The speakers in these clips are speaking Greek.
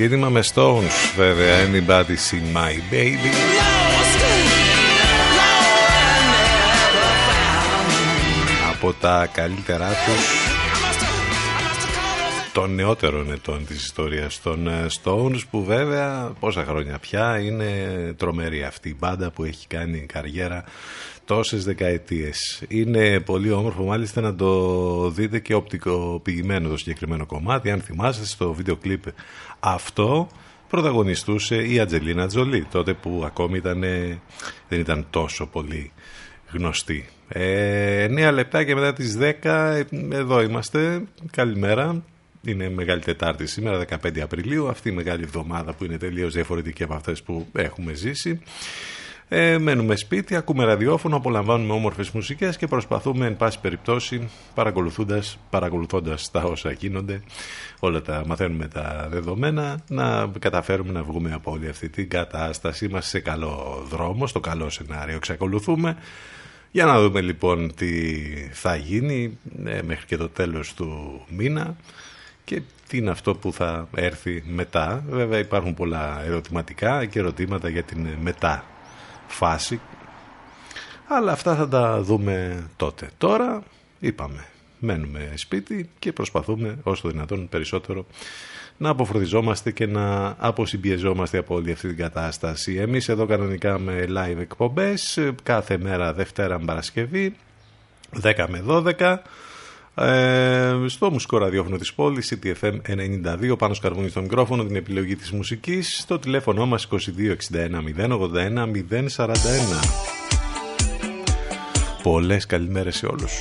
Ξεκίνημα με Stones βέβαια Anybody See My Baby. Από τα καλύτερά τους. Των νεότερων ετών της ιστορίας των ε, Stones που βέβαια πόσα χρόνια πια είναι τρομερή αυτή η μπάντα που έχει κάνει καριέρα τόσες δεκαετίες. Είναι πολύ όμορφο μάλιστα να το δείτε και οπτικοποιημένο το συγκεκριμένο κομμάτι. Αν θυμάστε στο βίντεο κλιπ αυτό πρωταγωνιστούσε η Ατζελίνα Τζολί τότε που ακόμη ήταν, δεν ήταν τόσο πολύ γνωστή. Ε, 9 λεπτά και μετά τις 10 εδώ είμαστε. Καλημέρα. Είναι Μεγάλη Τετάρτη σήμερα, 15 Απριλίου. Αυτή η μεγάλη εβδομάδα που είναι τελείως διαφορετική από αυτές που έχουμε ζήσει. Ε, μένουμε σπίτι, ακούμε ραδιόφωνο, απολαμβάνουμε όμορφες μουσικές και προσπαθούμε εν πάση περιπτώσει παρακολουθώντας, παρακολουθώντας τα όσα γίνονται όλα τα μαθαίνουμε τα δεδομένα να καταφέρουμε να βγούμε από όλη αυτή την κατάσταση είμαστε σε καλό δρόμο, στο καλό σενάριο. Εξακολουθούμε. Για να δούμε λοιπόν τι θα γίνει ε, μέχρι και το τέλος του μήνα και τι είναι αυτό που θα έρθει μετά. Βέβαια υπάρχουν πολλά ερωτηματικά και ερωτήματα για την μετά φάση. Αλλά αυτά θα τα δούμε τότε. Τώρα είπαμε, μένουμε σπίτι και προσπαθούμε όσο το δυνατόν περισσότερο να αποφροντιζόμαστε και να αποσυμπιεζόμαστε από όλη αυτή την κατάσταση. Εμείς εδώ κανονικά με live εκπομπές, κάθε μέρα Δευτέρα Παρασκευή, 10 με 12, ε, στο μουσικό ραδιόφωνο της πόλης, CTFM 92, πάνω σκαρβούνι στο μικρόφωνο, την επιλογή της μουσικής, στο τηλέφωνο μας 2261 081 041. Πολλές καλημέρες σε όλους.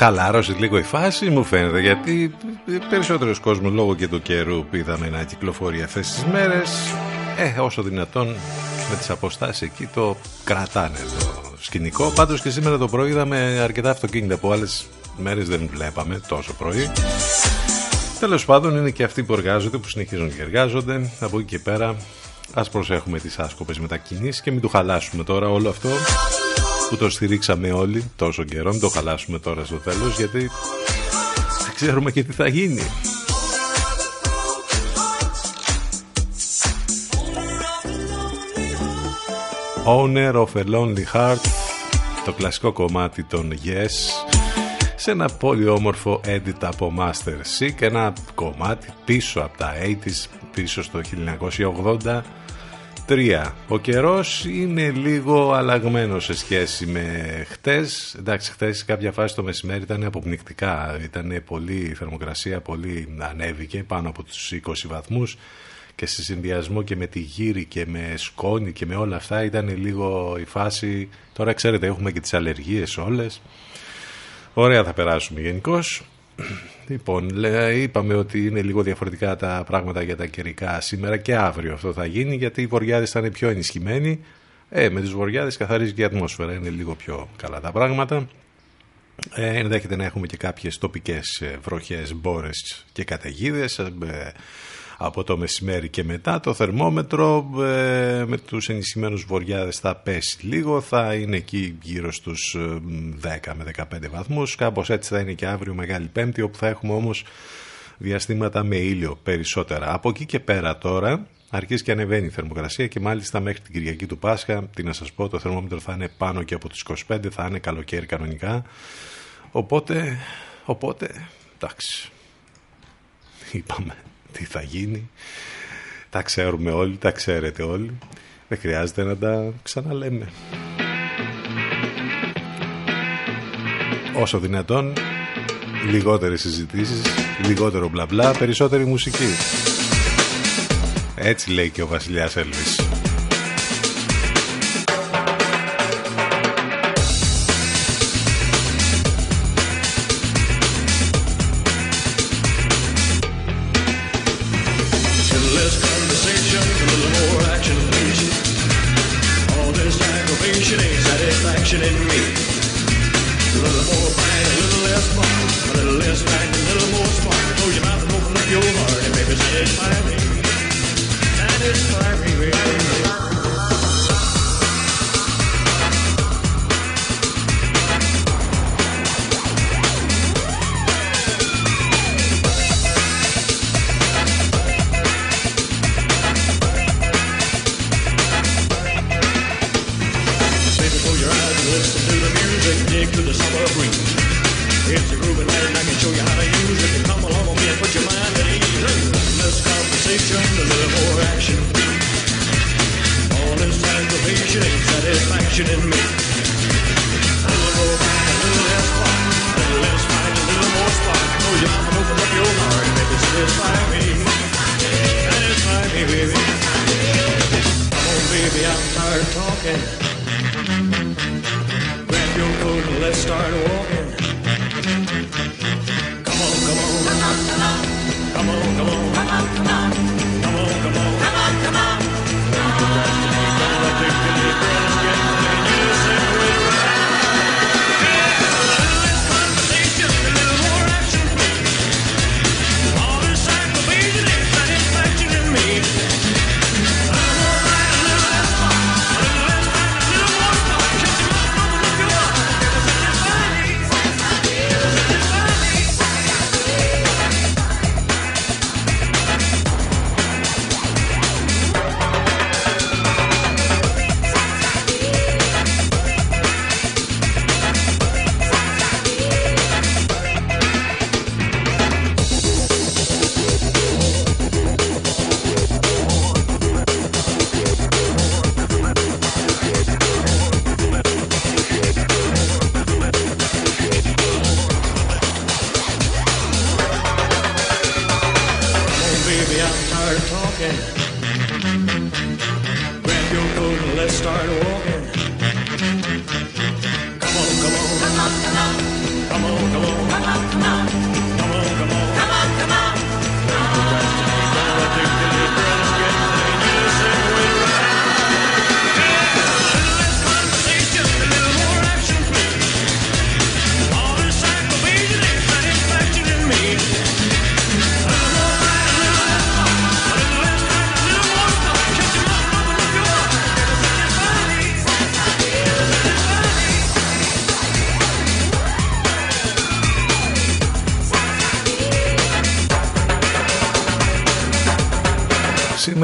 Χαλάρωσε λίγο η φάση μου φαίνεται γιατί περισσότερος κόσμος λόγω και του καιρού που είδαμε να κυκλοφορεί αυτές τις μέρες. Ε, όσο δυνατόν με τις αποστάσεις εκεί το κρατάνε το σκηνικό. Πάντως και σήμερα το πρωί είδαμε αρκετά αυτοκίνητα που άλλες μέρες δεν βλέπαμε τόσο πρωί. Τέλος πάντων είναι και αυτοί που εργάζονται που συνεχίζουν και εργάζονται. Από εκεί και πέρα ας προσέχουμε τις άσκοπες μετακινήσεις και μην του χαλάσουμε τώρα όλο αυτό που το στηρίξαμε όλοι τόσο καιρό. Μην το χαλάσουμε τώρα στο τέλος γιατί δεν ξέρουμε και τι θα γίνει. Owner of a Lonely Heart το κλασικό κομμάτι των Yes σε ένα πολύ όμορφο edit από Master C και ένα κομμάτι πίσω από τα 80s, πίσω στο 1983. Ο καιρός είναι λίγο αλλαγμένο σε σχέση με χτες. Εντάξει, χτες κάποια φάση το μεσημέρι ήταν αποπνικτικά, ήταν πολύ θερμοκρασία, πολύ ανέβηκε πάνω από τους 20 βαθμούς και σε συνδυασμό και με τη γύρι και με σκόνη και με όλα αυτά ήταν λίγο η φάση, τώρα ξέρετε έχουμε και τις αλλεργίες όλες, ωραία θα περάσουμε γενικώς. Λοιπόν, είπαμε ότι είναι λίγο διαφορετικά τα πράγματα για τα καιρικά σήμερα και αύριο αυτό θα γίνει γιατί οι βοριάδες θα είναι πιο ενισχυμένοι. Ε, με τους βοριάδες καθαρίζει και η ατμόσφαιρα, είναι λίγο πιο καλά τα πράγματα. Ε, ενδέχεται να έχουμε και κάποιες τοπικές ε, βροχές, μπόρες και καταιγίδες. Ε, από το μεσημέρι και μετά το θερμόμετρο ε, με τους ενισχυμένους βοριάδες θα πέσει λίγο θα είναι εκεί γύρω στους 10 ε, με 15 βαθμούς. Κάπως έτσι θα είναι και αύριο Μεγάλη Πέμπτη όπου θα έχουμε όμως διαστήματα με ήλιο περισσότερα. Από εκεί και πέρα τώρα αρχίζει και ανεβαίνει η θερμοκρασία και μάλιστα μέχρι την Κυριακή του Πάσχα τι να σας πω το θερμόμετρο θα είναι πάνω και από τους 25 θα είναι καλοκαίρι κανονικά. Οπότε, οπότε εντάξει είπαμε τι θα γίνει. Τα ξέρουμε όλοι, τα ξέρετε όλοι. Δεν χρειάζεται να τα ξαναλέμε. Όσο δυνατόν, λιγότερες συζητήσεις, λιγότερο μπλα μπλα, περισσότερη μουσική. Έτσι λέει και ο Βασιλιάς Έλβης.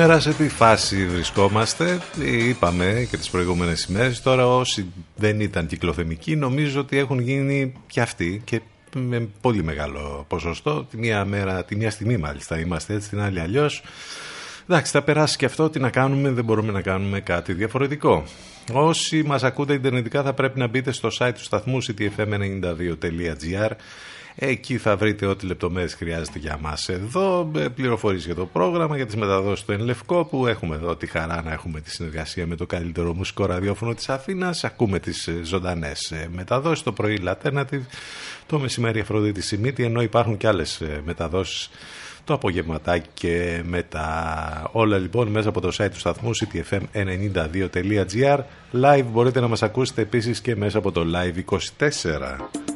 Σήμερα σε τι φάση βρισκόμαστε, είπαμε και τις προηγούμενες ημέρες, τώρα όσοι δεν ήταν κυκλοθεμικοί νομίζω ότι έχουν γίνει και αυτοί και με πολύ μεγάλο ποσοστό. Τη μία, μέρα, τη μία στιγμή μάλιστα είμαστε έτσι, την άλλη αλλιώς. Εντάξει, θα περάσει και αυτό. Τι να κάνουμε, δεν μπορούμε να κάνουμε κάτι διαφορετικό. Όσοι μας ακούτε ιντερνετικά θα πρέπει να μπείτε στο site του σταθμού ctfm92.gr Εκεί θα βρείτε ό,τι λεπτομέρειες χρειάζεται για μας εδώ, ε, πληροφορίες για το πρόγραμμα, για τις μεταδόσεις του Ενλευκό που έχουμε εδώ τη χαρά να έχουμε τη συνεργασία με το καλύτερο μουσικό ραδιόφωνο της Αθήνας. Ακούμε τις ε, ζωντανές ε, μεταδόσεις, το πρωί Alternative, το μεσημέρι Αφροδίτη Σιμίτη, ενώ υπάρχουν και άλλες μεταδόσεις το απογευματάκι και μετά. Όλα λοιπόν μέσα από το site του σταθμού ctfm92.gr Live μπορείτε να μας ακούσετε επίσης και μέσα από το Live 24.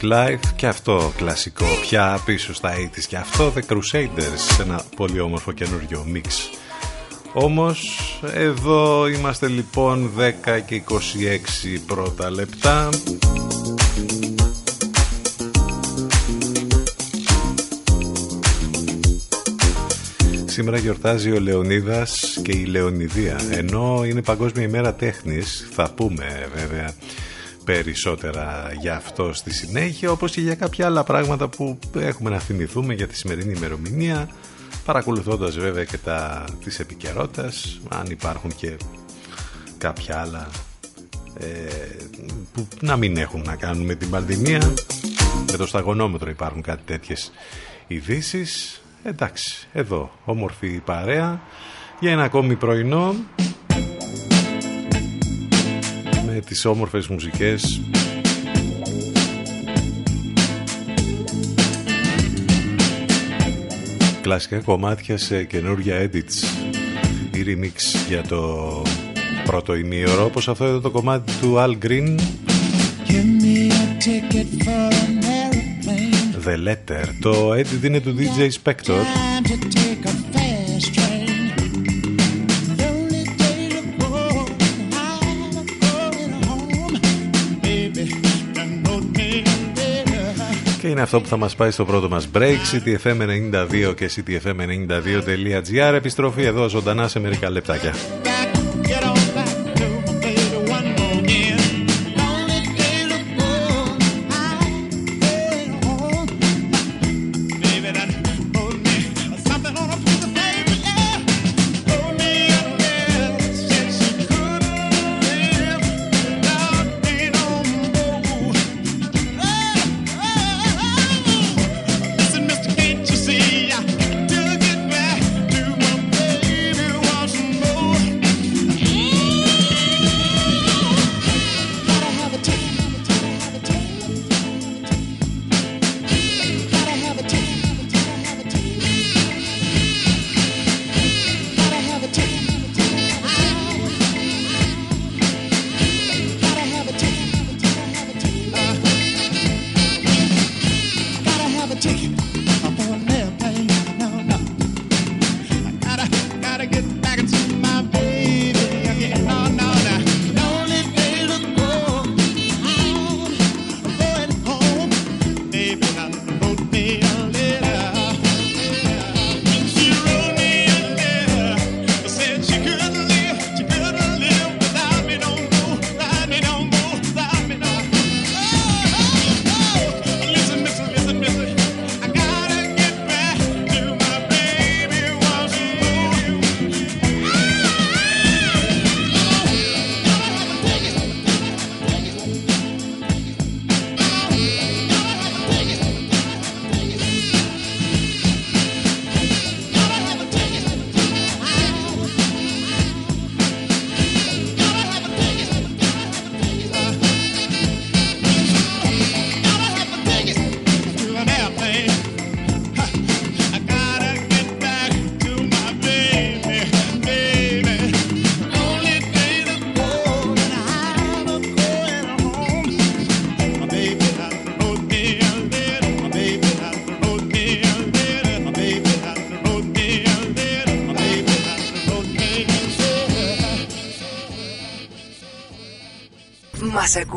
Street Life και αυτό κλασικό. Πια πίσω στα 80's και αυτό The Crusaders ένα πολύ όμορφο καινούριο μίξ. Όμως εδώ είμαστε λοιπόν 10 και 26 πρώτα λεπτά. Σήμερα γιορτάζει ο Λεωνίδας και η Λεωνιδία Ενώ είναι Παγκόσμια ημέρα τέχνης Θα πούμε βέβαια περισσότερα για αυτό στη συνέχεια όπως και για κάποια άλλα πράγματα που έχουμε να θυμηθούμε για τη σημερινή ημερομηνία παρακολουθώντας βέβαια και τα της επικαιρότητα, αν υπάρχουν και κάποια άλλα ε, που να μην έχουν να κάνουν με την πανδημία. Με το σταγονόμετρο υπάρχουν κάτι τέτοιες ειδήσεις. εντάξει εδώ όμορφη παρέα. Για ένα ακόμη πρωινό. με τις όμορφες μουσικές. Κλασικά κομμάτια σε καινούργια edits. Ή remix για το πρώτο ημίωρο. Όπως αυτό εδώ το κομμάτι του Al Green. The Letter. Το edit είναι του DJ Spector είναι αυτό που θα μας πάει στο πρώτο μας break. Ctfm92 και ctfm92.gr επιστροφή εδώ ζωντανά σε μερικά λεπτάκια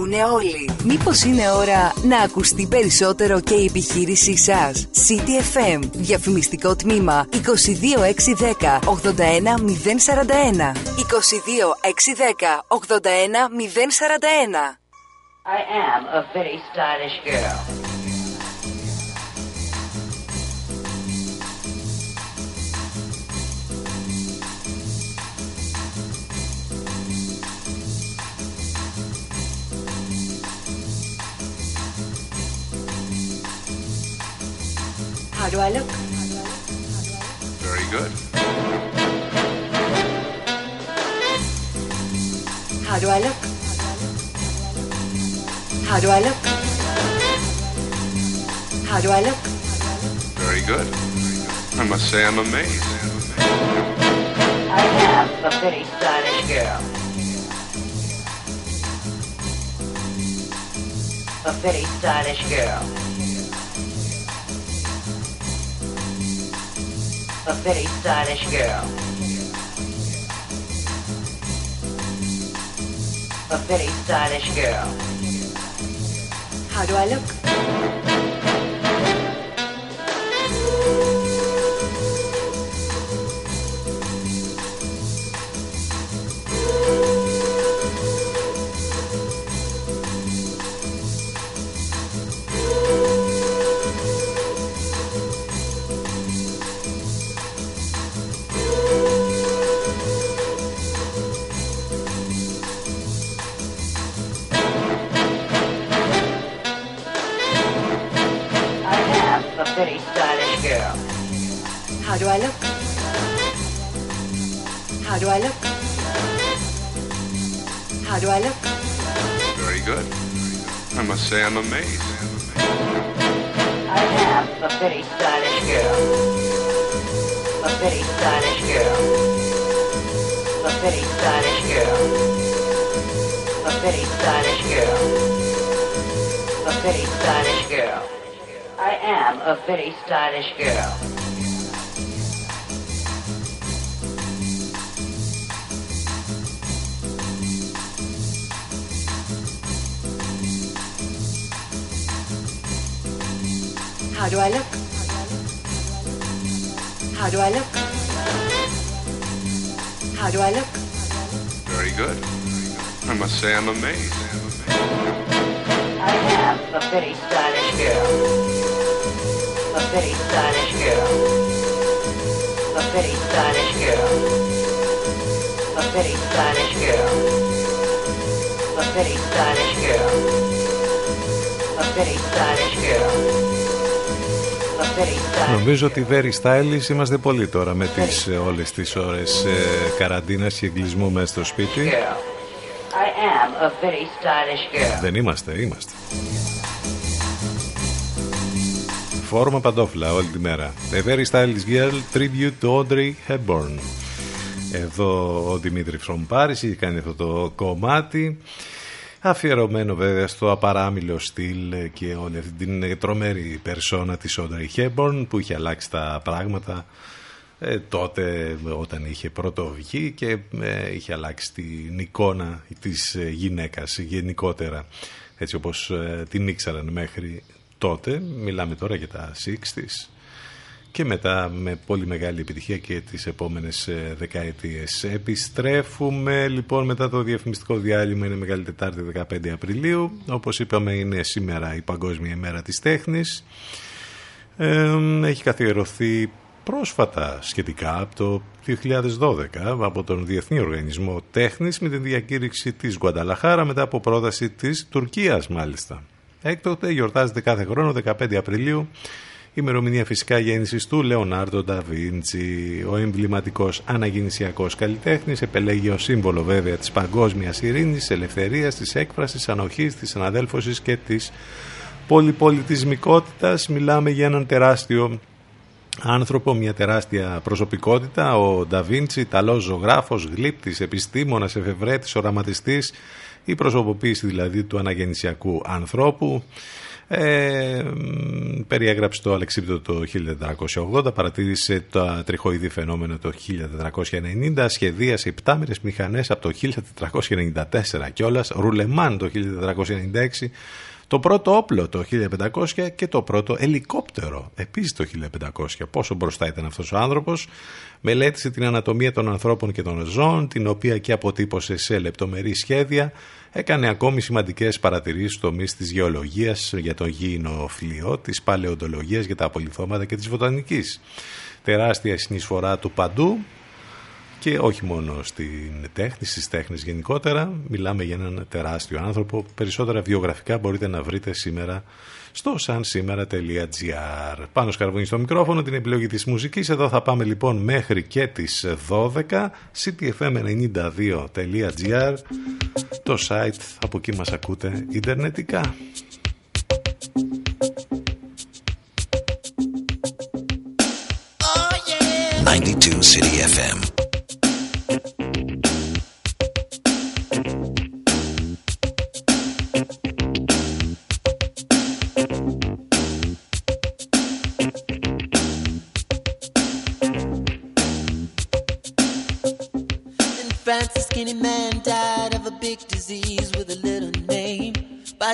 ακούνε όλοι. Μήπως είναι ώρα να ακουστεί περισσότερο και η επιχείρησή σας; CTFM. Διαφημιστικό τμήμα 22610 81041. 22610 81041. I am a very stylish girl. Do I look? Very good. How do I look? How do I look? How do I look? Very good. I must say I'm amazed. I am a very stylish girl. a very stylish girl. A very stylish girl. A very stylish girl. How do I look? I am a very stylish girl. How do I look? How do I look? How do I look? Very good. I must say I'm amazed. I am a very stylish girl. A very stylish girl. A very stylish girl. A very stylish girl. A very stylish girl. A very stylish girl. A very stylish Νομίζω ότι very stylish είμαστε πολύ τώρα με τις ε, όλες τις ώρες ε, καραντίνας και εγκλισμού μέσα στο σπίτι. girl. I am a very stylish girl. Δεν είμαστε, είμαστε. Φόρμα παντόφλα όλη τη μέρα. A very stylish girl tribute to Audrey Hepburn. Εδώ ο Δημήτρης from Paris έχει κάνει αυτό το κομμάτι. Αφιερωμένο βέβαια στο απαράμιλο στυλ και όλη αυτή την τρομερή περσόνα της Audrey Hepburn που είχε αλλάξει τα πράγματα ε, τότε όταν είχε πρώτο βγει και ε, είχε αλλάξει την εικόνα της ε, γυναίκας γενικότερα έτσι όπως ε, την ήξεραν μέχρι τότε μιλάμε τώρα για τα 60's και μετά με πολύ μεγάλη επιτυχία και τις επόμενες ε, δεκαετίες. Επιστρέφουμε λοιπόν μετά το διαφημιστικό διάλειμμα, είναι Μεγάλη Τετάρτη 15 Απριλίου. Όπως είπαμε είναι σήμερα η Παγκόσμια ημέρα της τέχνης. Ε, έχει καθιερωθεί πρόσφατα σχετικά από το 2012 από τον Διεθνή Οργανισμό Τέχνης με την διακήρυξη της Γκουανταλαχάρα μετά από πρόταση της Τουρκίας μάλιστα. Έκτοτε γιορτάζεται κάθε χρόνο 15 Απριλίου η ημερομηνία φυσικά γέννηση του Λεωνάρντο Νταβίντσι. Ο εμβληματικός αναγεννησιακός καλλιτέχνης επελέγει ως σύμβολο βέβαια της παγκόσμιας ειρήνης, τη ελευθερίας, της έκφρασης, ανοχής, της αναδέλφωση και της πολυπολιτισμικότητας. Μιλάμε για έναν τεράστιο άνθρωπο, μια τεράστια προσωπικότητα. Ο Νταβίντσι, Ιταλό ζωγράφος, γλύπτης, επιστήμονας, εφευρέτης, οραματιστής. Η προσωποποίηση δηλαδή του αναγεννησιακού ανθρώπου. Ε, περιέγραψε το Αλεξίπτο το 1480, παρατήρησε τα τριχοειδή φαινόμενα το 1490, σχεδίασε υπτάμερες μηχανές από το 1494 κιόλας, ρουλεμάν το 1496, το πρώτο όπλο το 1500 και το πρώτο ελικόπτερο επίσης το 1500. Πόσο μπροστά ήταν αυτός ο άνθρωπος. Μελέτησε την ανατομία των ανθρώπων και των ζώων, την οποία και αποτύπωσε σε λεπτομερή σχέδια. Έκανε ακόμη σημαντικές παρατηρήσεις στο τομείς της γεωλογίας για το γήινο φλοιό, της παλαιοντολογίας για τα απολυθώματα και της βοτανικής. Τεράστια συνεισφορά του παντού και όχι μόνο στην τέχνη, στις τέχνες γενικότερα. Μιλάμε για έναν τεράστιο άνθρωπο. Περισσότερα βιογραφικά μπορείτε να βρείτε σήμερα στο sansimera.gr. Πάνω σκαρβούνι στο μικρόφωνο, την επιλογή της μουσικής. Εδώ θα πάμε λοιπόν μέχρι και τις 12. ctfm92.gr Το site, από εκεί μας ακούτε ιντερνετικά. 92 City FM.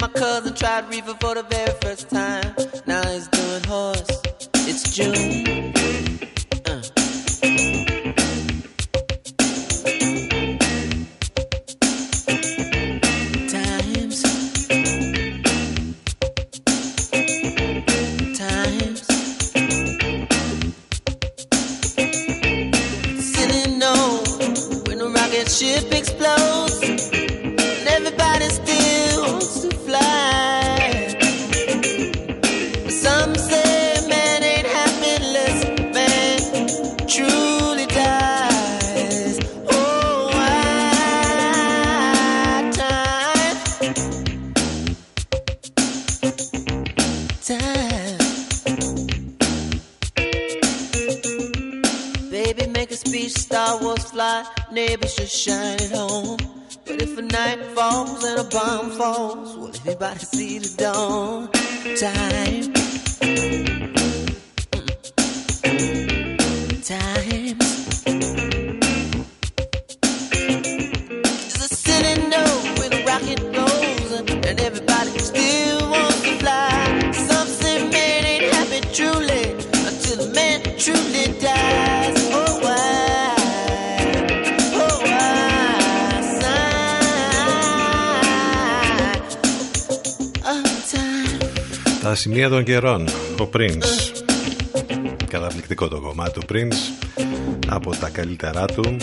My cousin tried reefer for the very των καιρών. Ο Prince. Καταπληκτικό το κομμάτι του Prince. Από τα καλύτερά του.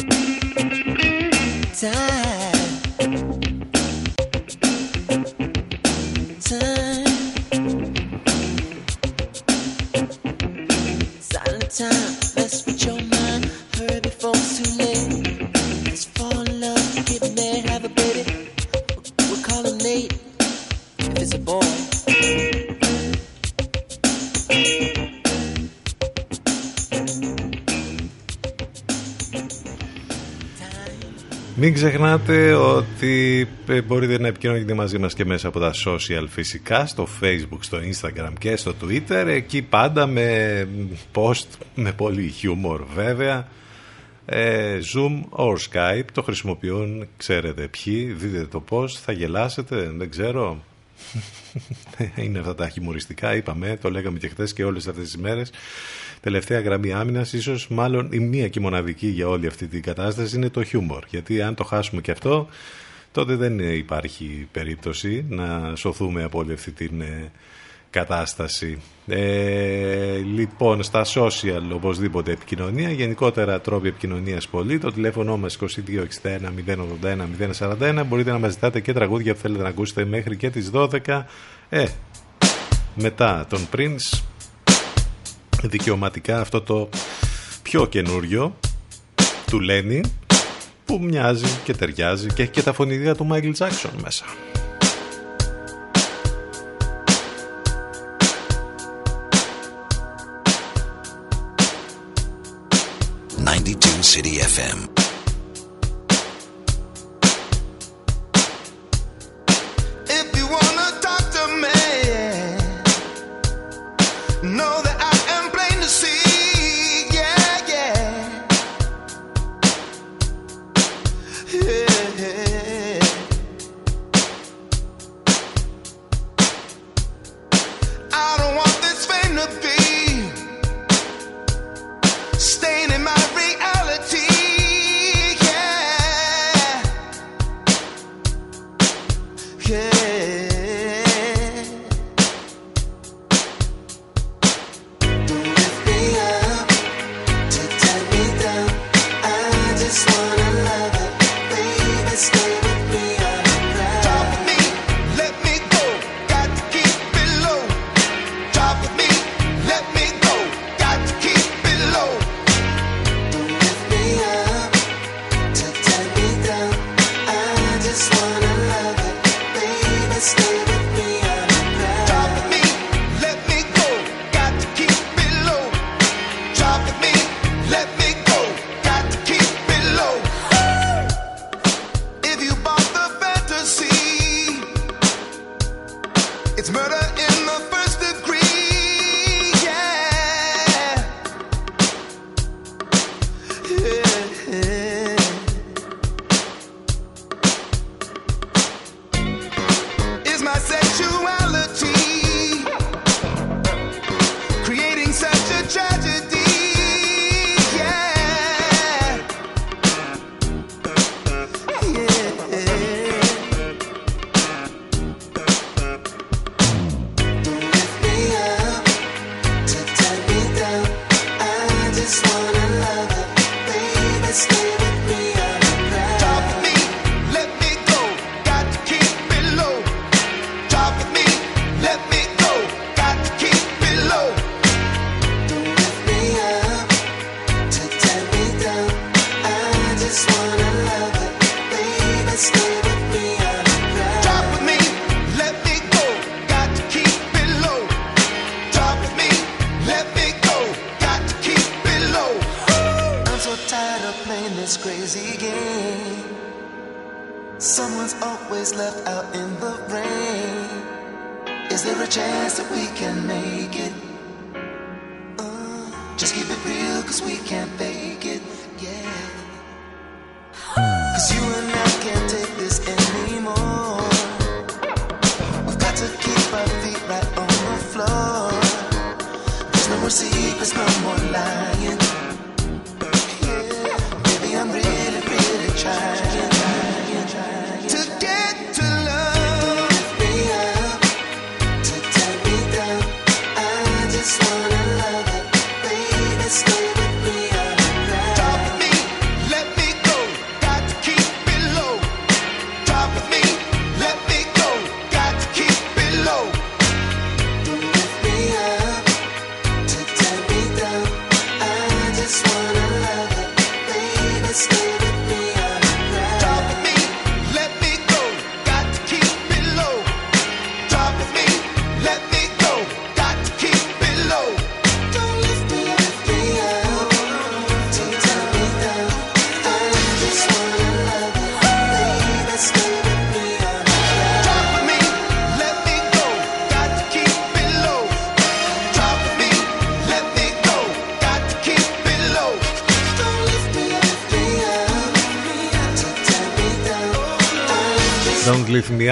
Μην ξεχνάτε ότι ε, μπορείτε να επικοινωνείτε μαζί μας και μέσα από τα social φυσικά, στο facebook, στο instagram και στο twitter, εκεί πάντα με post με πολύ χιούμορ βέβαια, ε, zoom or skype, το χρησιμοποιούν, ξέρετε ποιοι, δείτε το πώς, θα γελάσετε, δεν ξέρω, είναι αυτά τα χιουμοριστικά, είπαμε, το λέγαμε και χθες και όλες αυτές τις μέρες. Τελευταία γραμμή άμυνας, ίσως μάλλον η μία και μοναδική για όλη αυτή την κατάσταση είναι το χιούμορ. Γιατί αν το χάσουμε και αυτό, τότε δεν υπάρχει περίπτωση να σωθούμε από όλη αυτή την ε, κατάσταση. Ε, λοιπόν, στα social οπωσδήποτε επικοινωνία, γενικότερα τρόποι επικοινωνίας πολύ. Το τηλέφωνο μας 2261 081 041. Μπορείτε να μας ζητάτε και τραγούδια που θέλετε να ακούσετε μέχρι και τις 12. Ε, μετά τον Prince, δικαιωματικά αυτό το πιο καινούριο του Λένι που μοιάζει και ταιριάζει και έχει και τα φωνηδία του Μάικλ Τζάξον μέσα. Ninety-two City FM.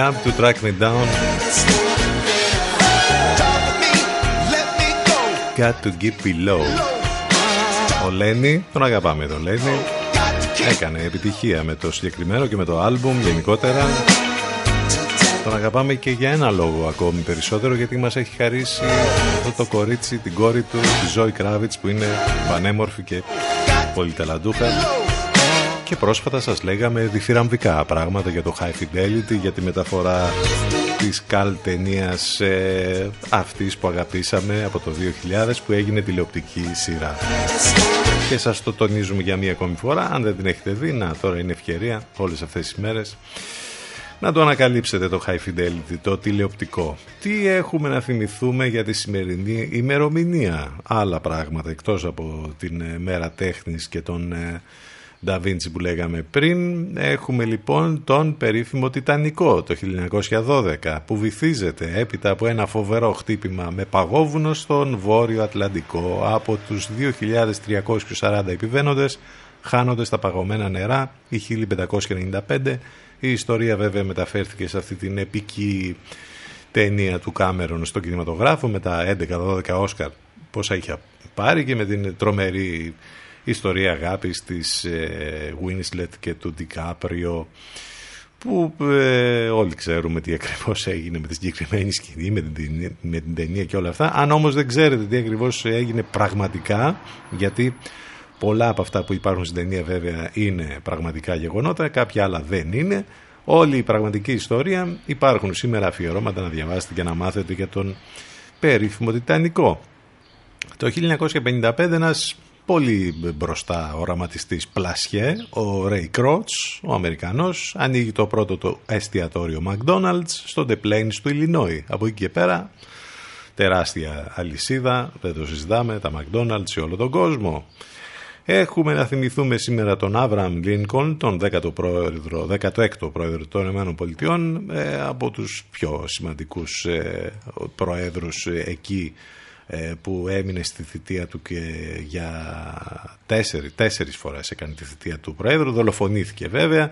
Up to track me down. Talk with me, let me go. Got to keep below. Ο Λένι, τον αγαπάμε τον Λένι. Got to keep Έκανε επιτυχία με το συγκεκριμένο και με το άλμπουμ γενικότερα. Τον αγαπάμε και για ένα λόγο ακόμη περισσότερο γιατί μας έχει χαρίσει αυτό το κορίτσι, την κόρη του, τη Ζωή Κράβιτς που είναι πανέμορφη και πολύ ταλαντούχα. Και πρόσφατα σας λέγαμε διθυραμβικά πράγματα για το High Fidelity, για τη μεταφορά της καλ ταινίας ε, αυτής που αγαπήσαμε από το 2000 που έγινε τηλεοπτική σειρά. Και σας το τονίζουμε για μία ακόμη φορά, αν δεν την έχετε δει, να τώρα είναι ευκαιρία όλες αυτές τις μέρες να το ανακαλύψετε το High Fidelity, το τηλεοπτικό. Τι έχουμε να θυμηθούμε για τη σημερινή ημερομηνία; Άλλα πράγματα εκτός από την ε, μέρα τέχνης και τον ε, Da Vinci που λέγαμε πριν. Έχουμε λοιπόν τον περίφημο Τιτανικό το 1912 που βυθίζεται έπειτα από ένα φοβερό χτύπημα με παγόβουνο στον Βόρειο Ατλαντικό από τους 2.340 επιβαίνοντες χάνονται στα παγωμένα νερά οι 1595 η ιστορία βέβαια μεταφέρθηκε σε αυτή την επική ταινία του Κάμερον στο κινηματογράφο με τα 11-12 Όσκαρ πόσα είχε πάρει και με την τρομερή ιστορία αγάπης της ε, Winslet και του Ντικάπριο που ε, όλοι ξέρουμε τι ακριβώς έγινε με τη συγκεκριμένη σκηνή, με την, με την ταινία και όλα αυτά. Αν όμως δεν ξέρετε τι ακριβώς έγινε πραγματικά, γιατί πολλά από αυτά που υπάρχουν στην ταινία βέβαια είναι πραγματικά γεγονότα, κάποια άλλα δεν είναι. Όλη η πραγματική ιστορία υπάρχουν σήμερα αφιερώματα να διαβάσετε και να μάθετε για τον περίφημο Τιτανικό. Το 1955 ένας πολύ μπροστά οραματιστής Πλασιέ, ο Ray Κρότς, ο Αμερικανός, ανοίγει το πρώτο το εστιατόριο McDonald's στο The Plains του Illinois. Από εκεί και πέρα τεράστια αλυσίδα, δεν το συζητάμε, τα McDonald's σε όλο τον κόσμο. Έχουμε να θυμηθούμε σήμερα τον Άβραμ Λίνκον, τον 10ο πρόεδρο, 16ο πρόεδρο των ΗΠΑ, ε, από τους πιο σημαντικούς ε, προέδρους ε, εκεί ε, που έμεινε στη θητεία του και για τέσσερι, τέσσερις φορές έκανε τη θητεία του Προέδρου, δολοφονήθηκε βέβαια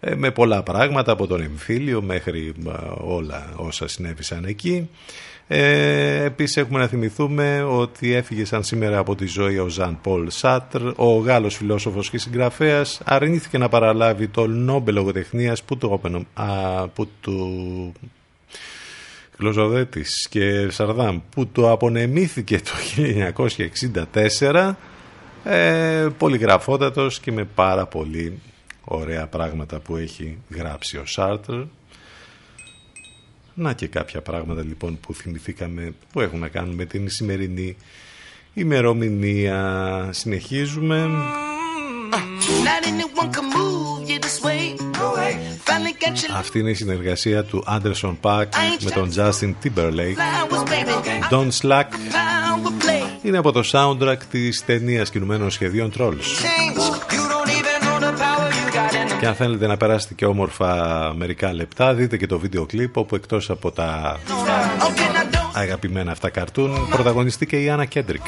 ε, με πολλά πράγματα από τον εμφύλιο μέχρι ε, όλα όσα συνέβησαν εκεί. Ε, επίσης έχουμε να θυμηθούμε ότι έφυγε σαν σήμερα από τη ζωή ο Ζαν Πολ Σάτρ, ο Γάλλος φιλόσοφος και συγγραφέας, αρνήθηκε να παραλάβει το Νόμπελ Λογοτεχνίας που του, που του Κλωζοδέτης και Σαρδάμ που το απονεμήθηκε το 1964 ε, πολυγραφότατος και με πάρα πολύ ωραία πράγματα που έχει γράψει ο Σάρτρ να και κάποια πράγματα λοιπόν που θυμηθήκαμε που έχουν να κάνουν με την σημερινή ημερομηνία. Συνεχίζουμε αυτή είναι η συνεργασία του Anderson Paak με τον Justin Timberlake. Don't Slack. είναι από το soundtrack της ταινίας κινουμένων σχεδίων Trolls. Και αν θέλετε να περάσετε και όμορφα μερικά λεπτά, δείτε και το βίντεο κλιπ όπου εκτός από τα αγαπημένα αυτά καρτούν, πρωταγωνιστεί και η Άννα Κέντρικ.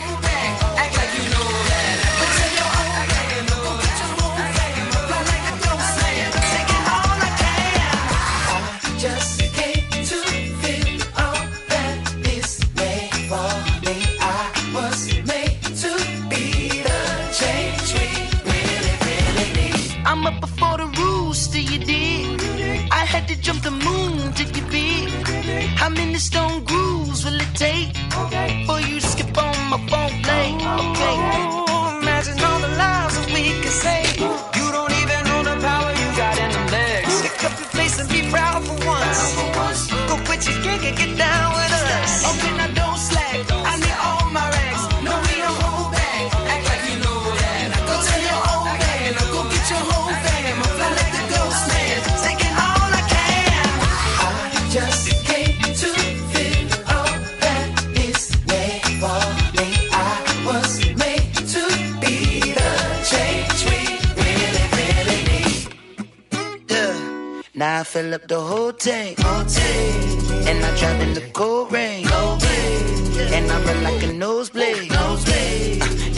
Fill up the whole tank. And I drive in the cold rain. And I run like a nosebleed. Uh,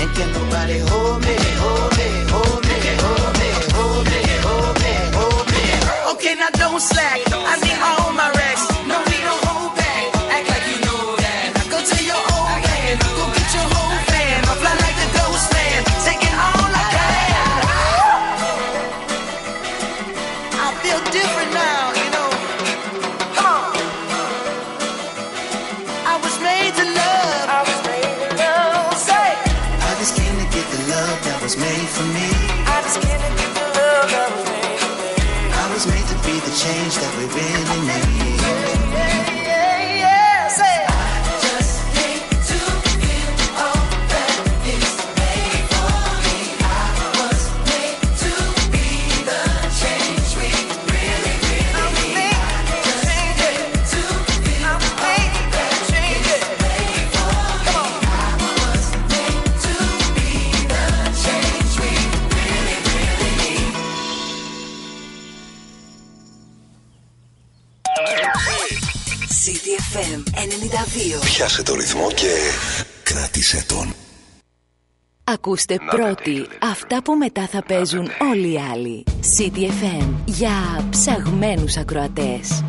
and can nobody hold me, hold me, hold me, hold me, hold me, hold me, hold me. Okay, now don't slack. Ακούστε πρώτοι αυτά που μετά θα παίζουν όλοι οι άλλοι. CTFM για ψαγμένους ακροατές.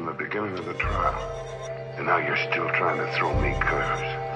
from the beginning of the trial. And now you're still trying to throw me curves.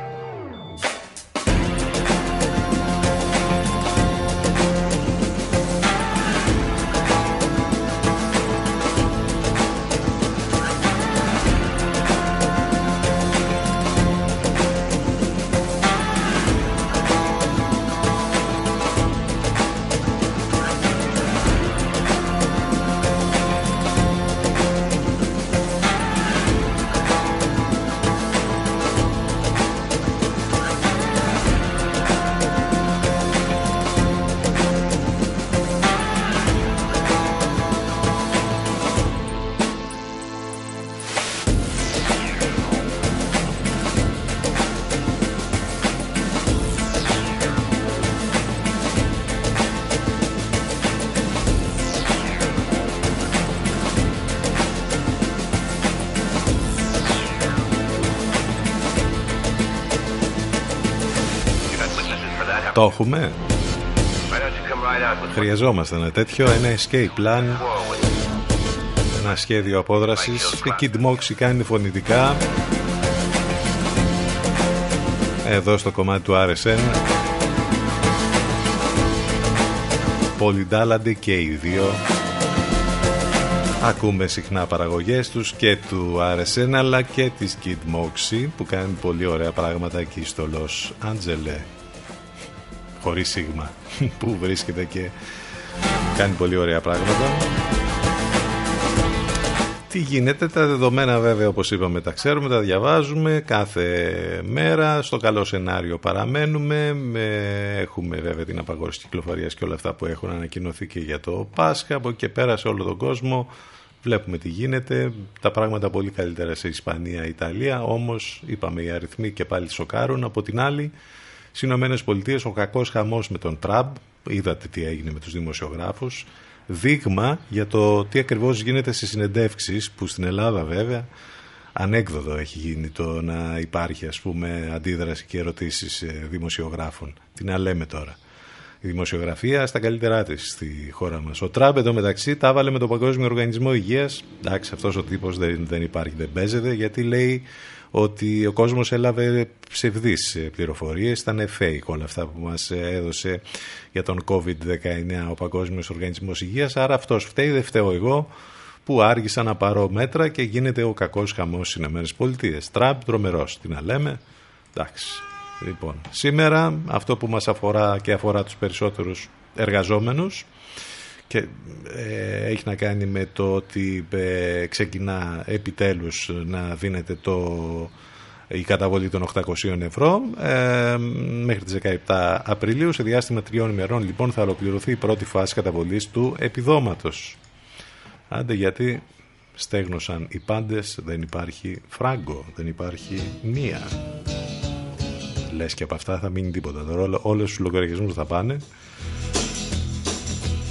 Το έχουμε. Χρειαζόμαστε ένα τέτοιο, ένα escape plan, ένα σχέδιο απόδρασης. Η Kid Moxie κάνει φωνητικά. Εδώ στο κομμάτι του RSN. Πολυντάλλανται και οι δύο. Ακούμε συχνά παραγωγές τους και του RSN αλλά και της Kid Moxie που κάνει πολύ ωραία πράγματα εκεί στο Los Angeles χωρίς σίγμα που βρίσκεται και κάνει πολύ ωραία πράγματα. Τι γίνεται, τα δεδομένα βέβαια όπως είπαμε τα ξέρουμε, τα διαβάζουμε κάθε μέρα, στο καλό σενάριο παραμένουμε, έχουμε βέβαια την απαγόρευση κυκλοφορίας και όλα αυτά που έχουν ανακοινωθεί και για το Πάσχα, από εκεί και πέρα σε όλο τον κόσμο βλέπουμε τι γίνεται, τα πράγματα πολύ καλύτερα σε Ισπανία, Ιταλία, όμως είπαμε οι αριθμοί και πάλι σοκάρουν, από την άλλη Στι Ηνωμένες Πολιτείες ο κακός χαμός με τον Τραμπ, είδατε τι έγινε με τους δημοσιογράφους, δείγμα για το τι ακριβώς γίνεται στις συνεντεύξεις που στην Ελλάδα βέβαια ανέκδοτο έχει γίνει το να υπάρχει ας πούμε αντίδραση και ερωτήσεις δημοσιογράφων. Τι να λέμε τώρα. Η δημοσιογραφία στα καλύτερά της στη χώρα μας. Ο Τραμπ εδώ μεταξύ τα έβαλε με το Παγκόσμιο Οργανισμό Υγείας. Εντάξει, αυτός ο τύπος δεν, δεν υπάρχει, δεν παίζεται, γιατί λέει ότι ο κόσμος έλαβε ψευδείς πληροφορίες, ήταν fake όλα αυτά που μας έδωσε για τον COVID-19 ο Παγκόσμιος Οργανισμός Υγείας, άρα αυτός φταίει, δεν φταίω εγώ που άργησα να πάρω μέτρα και γίνεται ο κακός χαμός στις Ηνωμένες Πολιτείες. Τραμπ, τρομερός, τι να λέμε, εντάξει. Λοιπόν, σήμερα αυτό που μας αφορά και αφορά τους περισσότερους εργαζόμενους και ε, έχει να κάνει με το ότι ε, ξεκινά επιτέλους να δίνεται το, η καταβολή των 800 ευρώ ε, μέχρι τις 17 Απριλίου. Σε διάστημα τριών ημερών λοιπόν θα ολοκληρωθεί η πρώτη φάση καταβολής του επιδόματος. Άντε γιατί στέγνωσαν οι πάντες δεν υπάρχει φράγκο δεν υπάρχει μία. Λες και από αυτά θα μείνει τίποτα. Τώρα όλους τους λογαριασμούς θα πάνε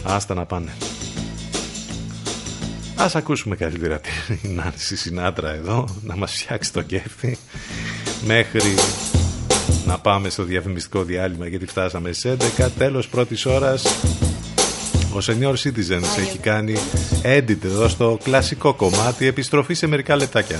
Άστα να πάνε. Ας ακούσουμε καλύτερα την Νάνση Σινάτρα εδώ να μας φτιάξει το κέφι μέχρι να πάμε στο διαφημιστικό διάλειμμα γιατί φτάσαμε στις 11 τέλος πρώτης ώρας ο Senior Citizens έχει κάνει edit εδώ στο κλασικό κομμάτι. Επιστροφή σε μερικά λεπτάκια.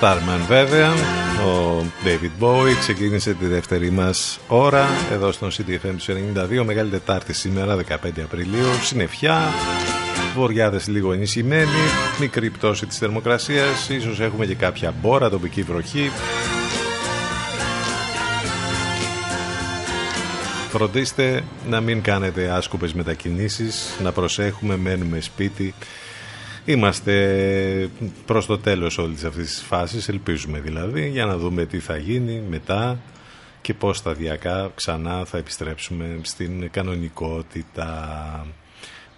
Starman βέβαια. Ο David Bowie ξεκίνησε τη δεύτερη μας ώρα Εδώ στο CDFM τους 92 Μεγάλη Τετάρτη σήμερα 15 Απριλίου. Συνεφιά, Βοριάδες λίγο ενισχυμένοι Μικρή πτώση της θερμοκρασίας. Ίσως έχουμε και κάποια μπόρα τοπική βροχή. Φροντίστε να μην κάνετε άσκοπες μετακινήσεις Να προσέχουμε μένουμε σπίτι. Είμαστε προς το τέλος όλης αυτής της φάσης, ελπίζουμε δηλαδή, για να δούμε τι θα γίνει μετά και πώς σταδιακά ξανά θα επιστρέψουμε στην κανονικότητα.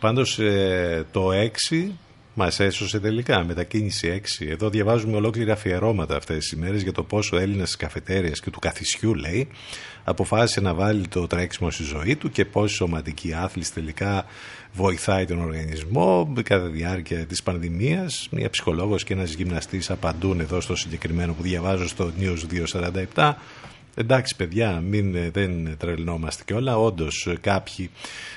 Πάντως ε, το 6 μας έσωσε τελικά. Μετακίνηση 6. Εδώ διαβάζουμε ολόκληρα αφιερώματα αυτές τις ημέρε για το πόσο Έλληνας της καφετέριας και του καθισιού, λέει, αποφάσισε να βάλει το τρέξιμο στη ζωή του και πόσο η σωματική άθληση τελικά βοηθάει τον οργανισμό κατά τη διάρκεια της πανδημίας. Μια ψυχολόγος και ένας γυμναστής απαντούν εδώ στο συγκεκριμένο που διαβάζω στο News 247. Εντάξει παιδιά, μην, ε, δεν τρελνόμαστε και όλα. Όντω κάποιοι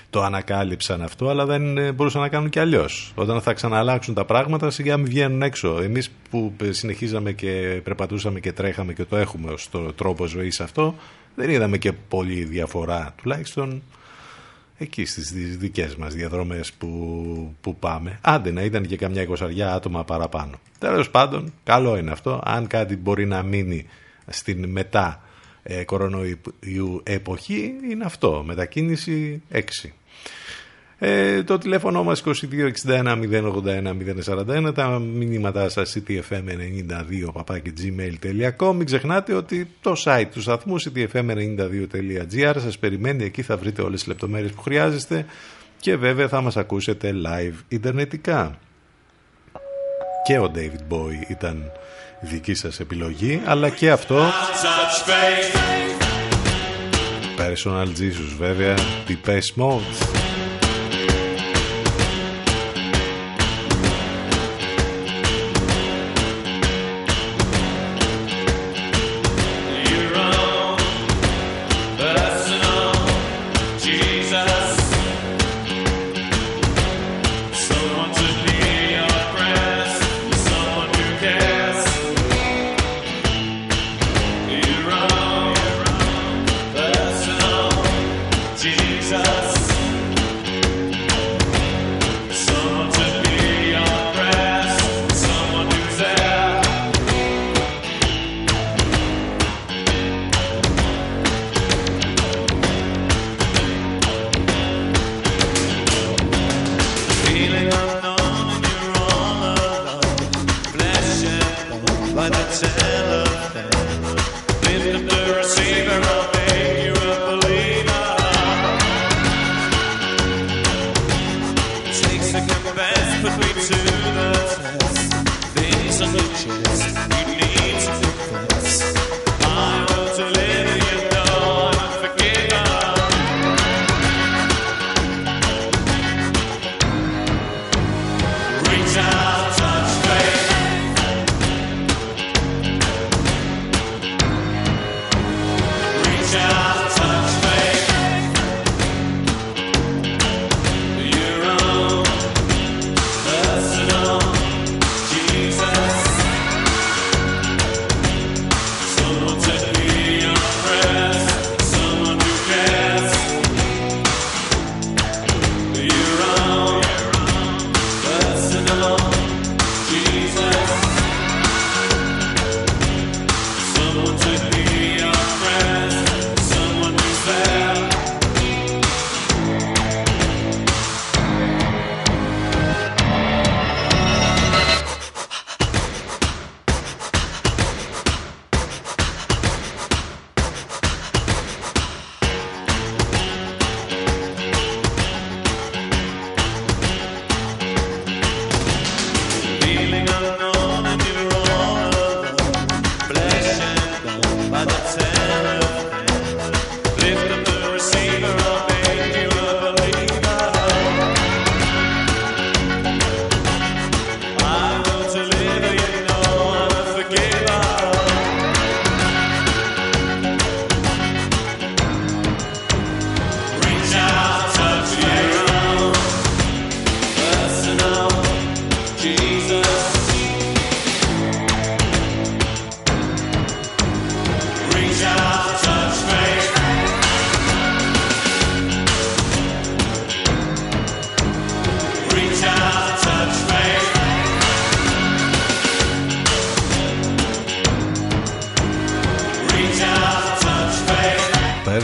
το ανακάλυψαν αυτό, αλλά δεν ε, μπορούσαν να κάνουν και αλλιώς. Όταν θα ξαναλλάξουν τα πράγματα, σιγά μην βγαίνουν έξω. Εμείς που ε, συνεχίζαμε και περπατούσαμε και τρέχαμε και το έχουμε ως το τρόπο ζωής αυτό, δεν είδαμε και πολύ διαφορά. Τουλάχιστον εκεί στις δικές μας διαδρομές που, που πάμε. Άντε να ήταν και καμιά εικοσαριά άτομα παραπάνω. Τέλος πάντων, καλό είναι αυτό. Αν κάτι μπορεί να μείνει στην μετά ε, κορονοϊού εποχή, είναι αυτό. Μετακίνηση 6. Ε, το τηλέφωνο μας 2261 081 041 τα μηνύματά σας ctfm92 παπάκι gmail.com μην ξεχνάτε ότι το site του σταθμού ctfm92.gr σας περιμένει εκεί θα βρείτε όλες τις λεπτομέρειες που χρειάζεστε και βέβαια θα μας ακούσετε live ιντερνετικά και ο David Boy ήταν δική σας επιλογή αλλά και αυτό. Personal Jesus βέβαια. Depeche Mode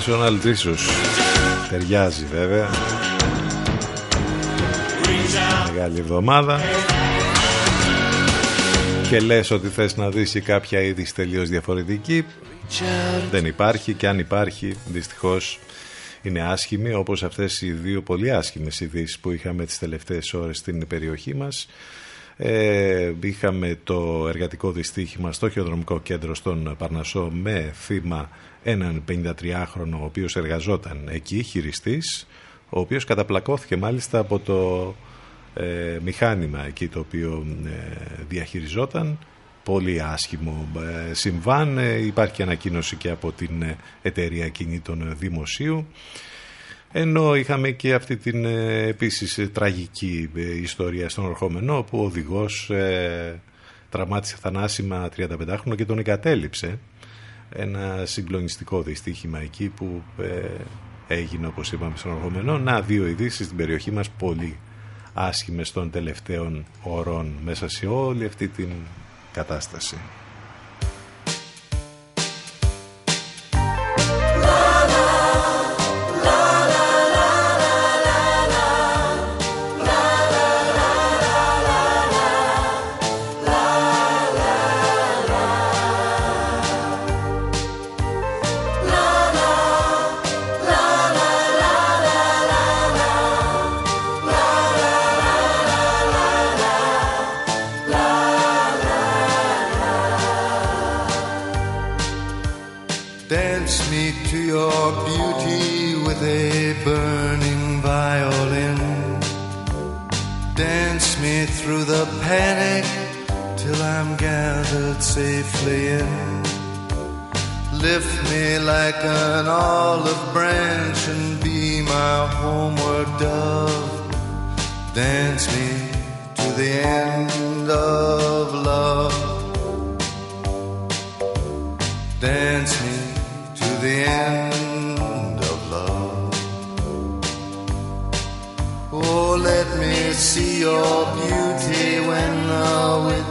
faith. Personal Jesus Ταιριάζει βέβαια Reach out. Μεγάλη εβδομάδα Και λες ότι θες να δεις και κάποια είδηση τελείως διαφορετική Δεν υπάρχει και αν υπάρχει δυστυχώς είναι άσχημη όπως αυτές οι δύο πολύ άσχημες ειδήσεις που είχαμε τις τελευταίες ώρες στην περιοχή μας ε, είχαμε το εργατικό δυστύχημα στο χειροδρομικό κέντρο στον Παρνασσό με θύμα έναν 53χρονο ο οποίος εργαζόταν εκεί, χειριστής ο οποίος καταπλακώθηκε μάλιστα από το ε, μηχάνημα εκεί το οποίο ε, διαχειριζόταν πολύ άσχημο ε, συμβάν. Ε, Υπάρχει και ανακοίνωση και από την ε, εταιρεία κινήτων δημοσίου. Ενώ είχαμε και αυτή την ε, επίσης ε, τραγική ε, ιστορία στον ορχόμενο όπου ο οδηγός ε, τραυμάτισε θανάσιμα 35χρονο και τον εγκατέλειψε. Ένα συγκλονιστικό δυστύχημα εκεί που ε, έγινε όπως είπαμε στον ορχόμενο. Να δύο ειδήσεις στην περιοχή μας πολύ άσχημες των τελευταίων ωρών μέσα σε όλη αυτή την κατάσταση. Safely in. Lift me like an olive branch and be my homeward dove. Dance me to the end of love. Dance me to the end of love. Oh, let me see your beauty when the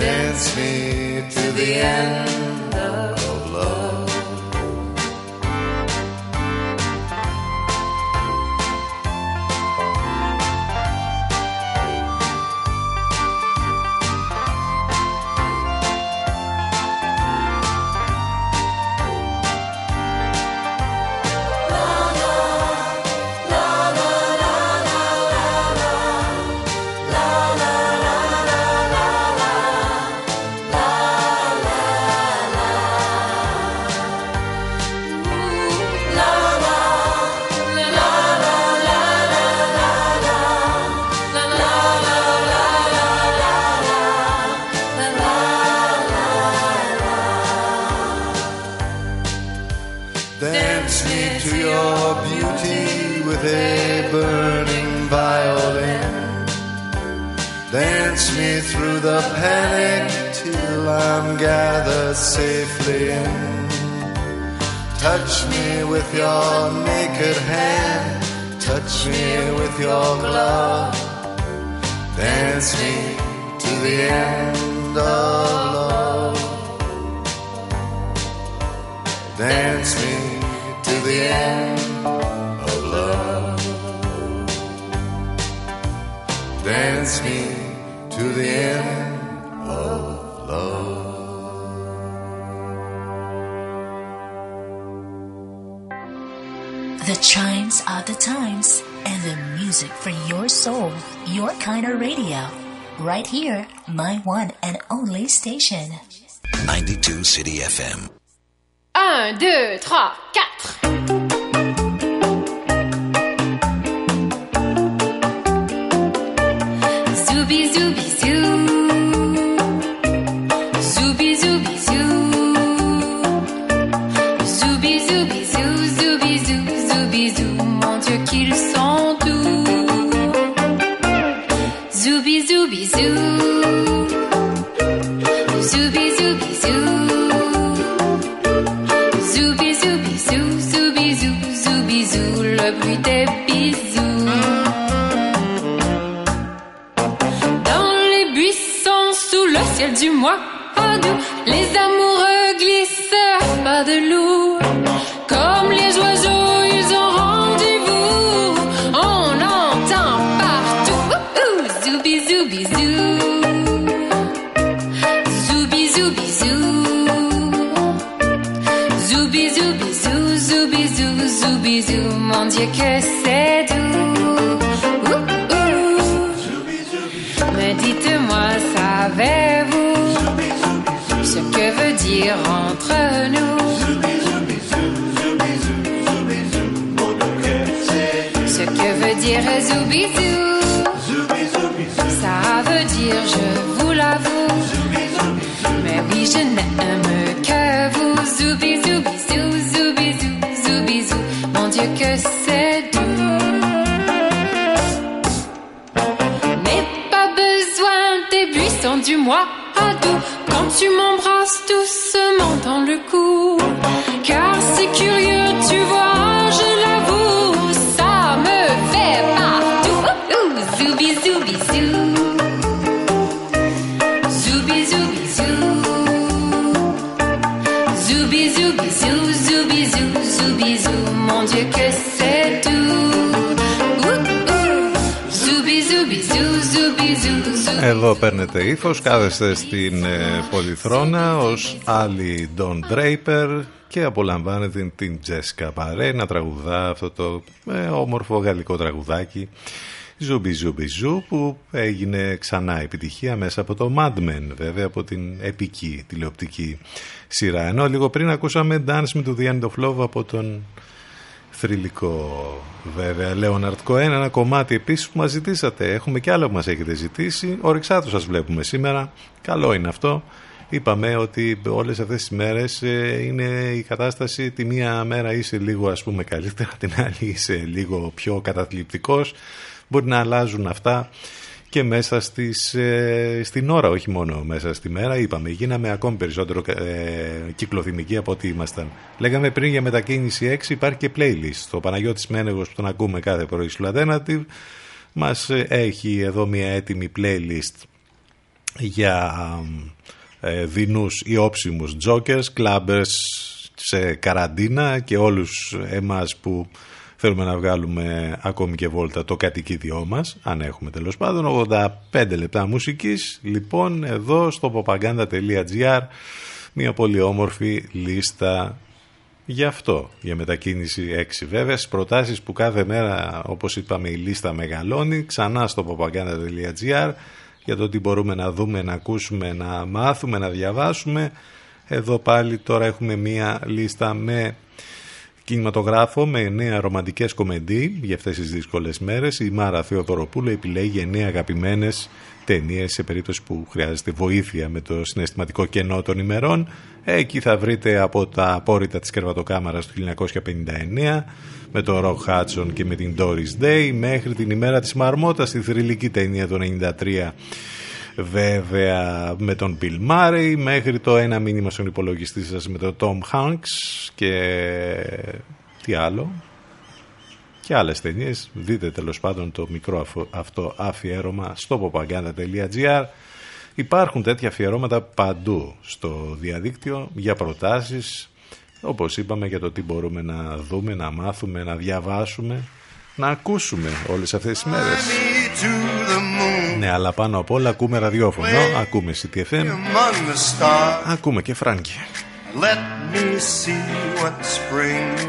Dance me to the end the panic till I'm gathered safely in. Touch me with your naked hand, touch me with your glove. Dance me to the end of love. Dance me to the end of love. Dance me to the end of love. The chimes are the times and the music for your soul, your kind of radio. Right here, my one and only station. 92 City FM. 1, 2, 3, 4. Παίρνετε ύφο, κάθεστε στην ε, Πολυθρόνα ως άλλη Don Draper και απολαμβάνετε την Jessica Paré να τραγουδά αυτό το ε, όμορφο γαλλικό τραγουδάκι. Zou Bisou Bisou που έγινε ξανά επιτυχία μέσα από το Mad Men βέβαια από την επική τηλεοπτική σειρά. Ενώ λίγο πριν ακούσαμε Dance Me to the End of Love από τον θρυλικό βέβαια. Λέοναρντ Κοέν ένα κομμάτι επίσης που μας ζητήσατε. Έχουμε και άλλο που μας έχετε ζητήσει. Ορεξάτους σας βλέπουμε σήμερα. Καλό είναι αυτό. Είπαμε ότι όλες αυτές τις μέρες ε, είναι η κατάσταση. Τη μία μέρα είσαι λίγο ας πούμε καλύτερα την άλλη είσαι λίγο πιο καταθλιπτικός. Μπορεί να αλλάζουν αυτά και μέσα στις, ε, στην ώρα, όχι μόνο μέσα στη μέρα, είπαμε, γίναμε ακόμη περισσότερο ε, κυκλοθυμικοί από ό,τι ήμασταν. Λέγαμε πριν για μετακίνηση 6 υπάρχει και playlist. Το Παναγιώτης Μένεγος που τον ακούμε κάθε πρωί στο Alternative μας ε, έχει εδώ μια έτοιμη playlist για ε, δεινούς ή όψιμους jokers, clubbers σε καραντίνα και όλους εμάς που θέλουμε να βγάλουμε ακόμη και βόλτα το κατοικίδιό μας, αν έχουμε τέλος πάντων, 85 λεπτά μουσικής, λοιπόν εδώ στο popaganda.gr μια πολύ όμορφη λίστα για αυτό, για μετακίνηση 6 βέβαια, στις προτάσεις που κάθε μέρα όπως είπαμε η λίστα μεγαλώνει, ξανά στο popaganda.gr για το τι μπορούμε να δούμε, να ακούσουμε, να μάθουμε, να διαβάσουμε. Εδώ πάλι τώρα έχουμε μία λίστα με κινηματογράφο με νέα ρομαντικές κομεντί για αυτές τις δύσκολες μέρες. Η Μάρα Θεοδωροπούλου επιλέγει νέα αγαπημένες ταινίες σε περίπτωση που χρειάζεται βοήθεια με το συναισθηματικό κενό των ημερών. Εκεί θα βρείτε από τα απόρριτα της Κερβατοκάμαρας του 1959 με τον Ροκ Χάτσον και με την Doris Day μέχρι την ημέρα της Μαρμότας τη θρηλυκή ταινία του 1993 βέβαια με τον Bill Murray μέχρι το ένα μήνυμα στον υπολογιστή σας με τον Tom Hanks και τι άλλο. Και άλλες ταινίες. δείτε τέλος πάντων το μικρό αυτό αφιέρωμα στο popaganda.gr υπάρχουν τέτοια αφιερώματα παντού στο διαδίκτυο για προτάσεις. Όπως είπαμε για το τι μπορούμε να δούμε, να μάθουμε, να διαβάσουμε να ακούσουμε όλες αυτές τις μέρες ναι, αλλά πάνω απ' όλα ακούμε ραδιόφωνο, ακούμε CTFM, ακούμε και φράγκη. Let me see what spring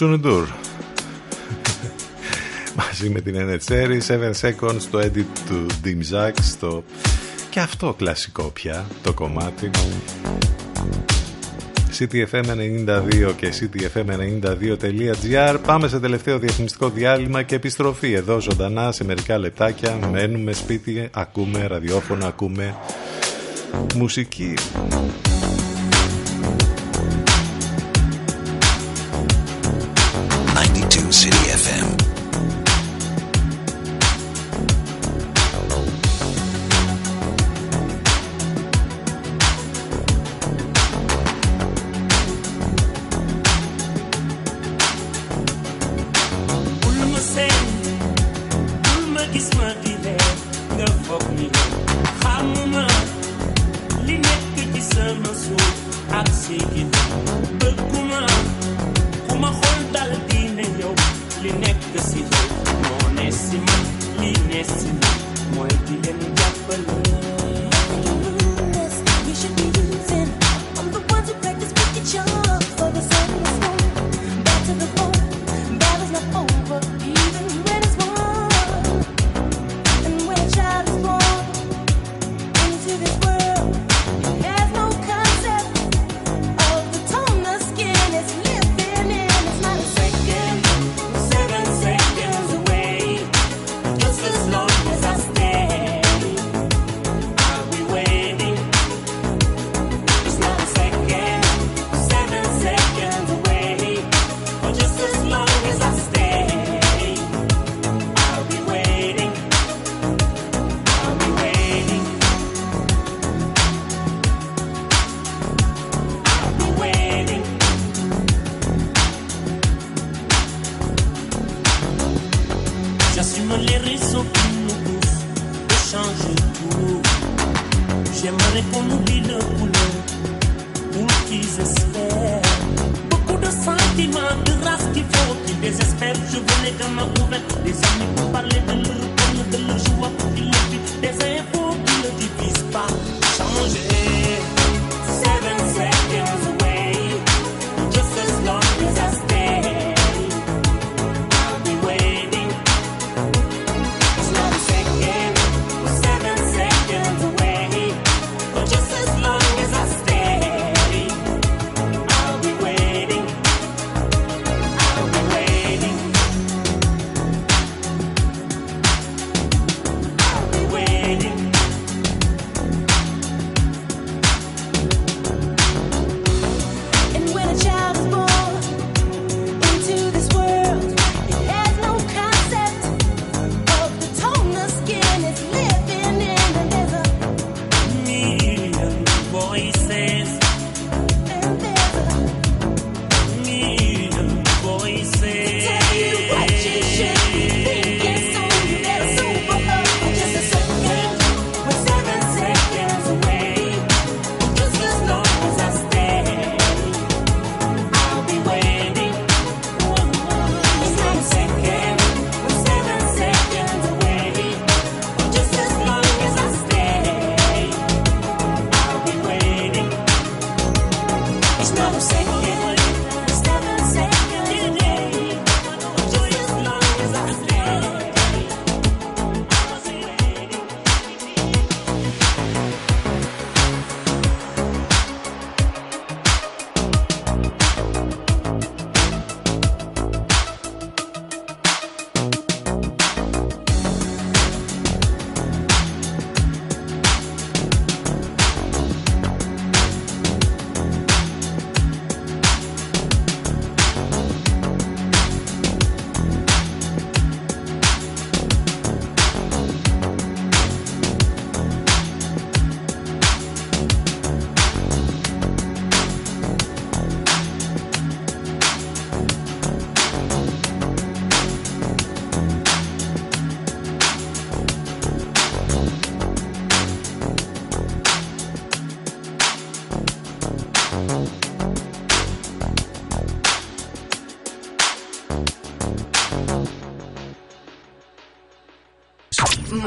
Sundur. Μαζί με την Ενετσέρη, 7 Seconds, το edit του Dim Zack, το... και αυτό κλασικό πια, το κομμάτι. CTFM92 και CTFM92.gr Πάμε σε τελευταίο διαφημιστικό διάλειμμα και επιστροφή εδώ ζωντανά σε μερικά λεπτάκια. Μένουμε σπίτι, ακούμε ραδιόφωνο, ακούμε μουσική. city.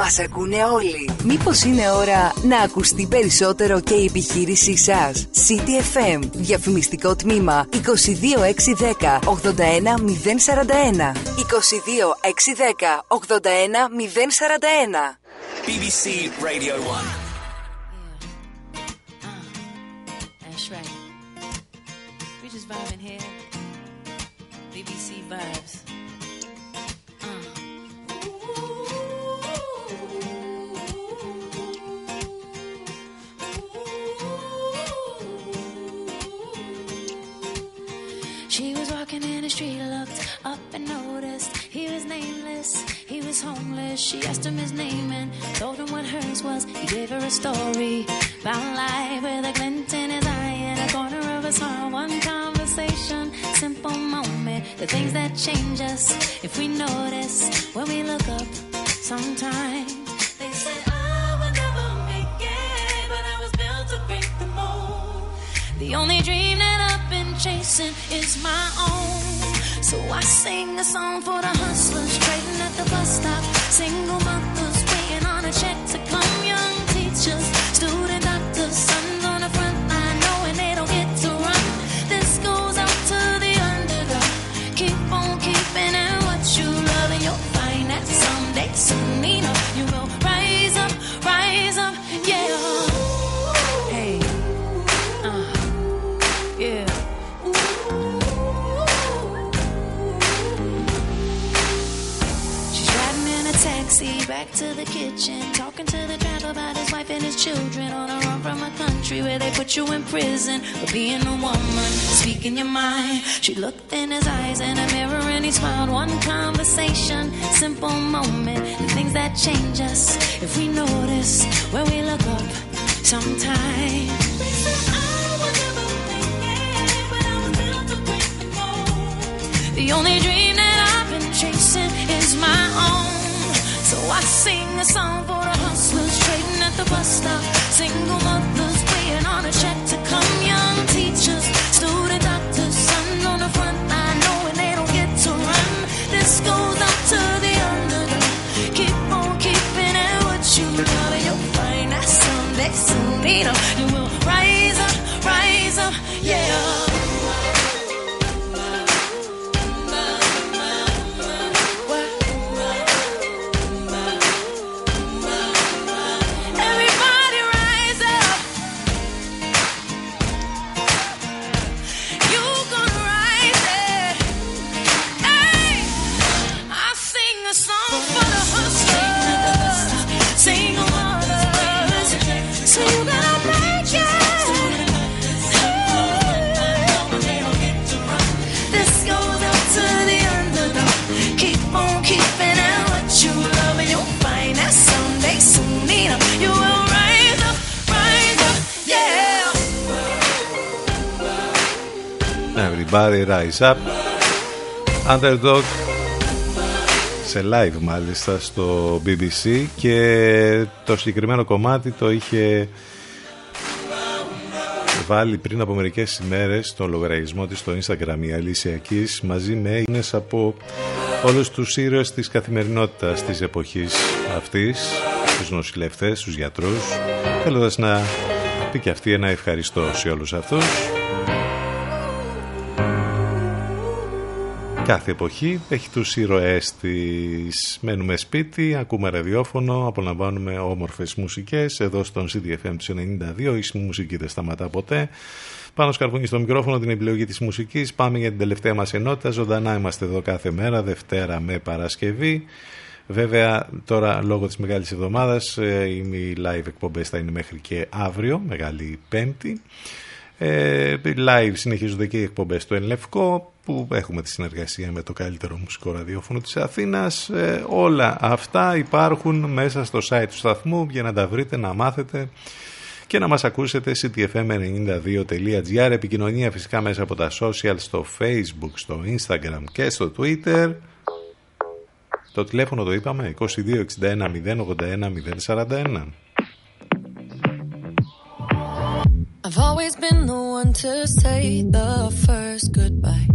Μας ακούνε όλοι. Μήπως είναι ώρα να ακουστεί περισσότερο και η επιχείρησή σας. City FM. Διαφημιστικό τμήμα 22610 81041. 22610 81041. BBC Radio 1. Kitchen, talking to the driver about his wife and his children on a run from a country where they put you in prison for being a woman, speaking your mind. She looked in his eyes in a mirror and he smiled. One conversation, simple moment, the things that change us if we notice when we look up. Sometimes. The only dream that I've been chasing is my own. So I sing a song for the hustlers trading at the bus stop. Single mothers waiting on a check to come. Young teachers, student Everybody rise up. Underdog. Σε live μάλιστα στο BBC και το συγκεκριμένο κομμάτι το είχε βάλει πριν από μερικές ημέρες στον λογαριασμό της στο Instagram η Αλήσια Keys μαζί με έγινες από όλους τους ήρωες της καθημερινότητας της εποχής αυτής τους νοσηλευτές, τους γιατρούς θέλοντας να πει και αυτή ένα ευχαριστώ σε όλους αυτούς Κάθε εποχή έχει τους ήρωές της. Μένουμε σπίτι, ακούμε ραδιόφωνο, απολαμβάνουμε όμορφες μουσικές. Εδώ στον CDFM τους 92 η μουσική δεν σταματά ποτέ. Πάνω σκαρπούνι στο μικρόφωνο την επιλογή της μουσικής. Πάμε για την τελευταία μας ενότητα. Ζωντανά είμαστε εδώ κάθε μέρα, Δευτέρα με Παρασκευή. Βέβαια τώρα λόγω της Μεγάλης Εβδομάδας ε, οι live εκπομπές θα είναι μέχρι και αύριο, Μεγάλη Πέμπτη. Ε, live συνεχίζονται και οι εκπομπές του Ενλευκό που έχουμε τη συνεργασία με το καλύτερο μουσικό ραδιόφωνο της Αθήνας. Ε, όλα αυτά υπάρχουν μέσα στο site του σταθμού για να τα βρείτε, να μάθετε και να μας ακούσετε ctfm92.gr επικοινωνία φυσικά μέσα από τα social στο facebook, στο instagram και στο twitter το τηλέφωνο το είπαμε 2261 081 041 I've always been the one to say the first goodbye.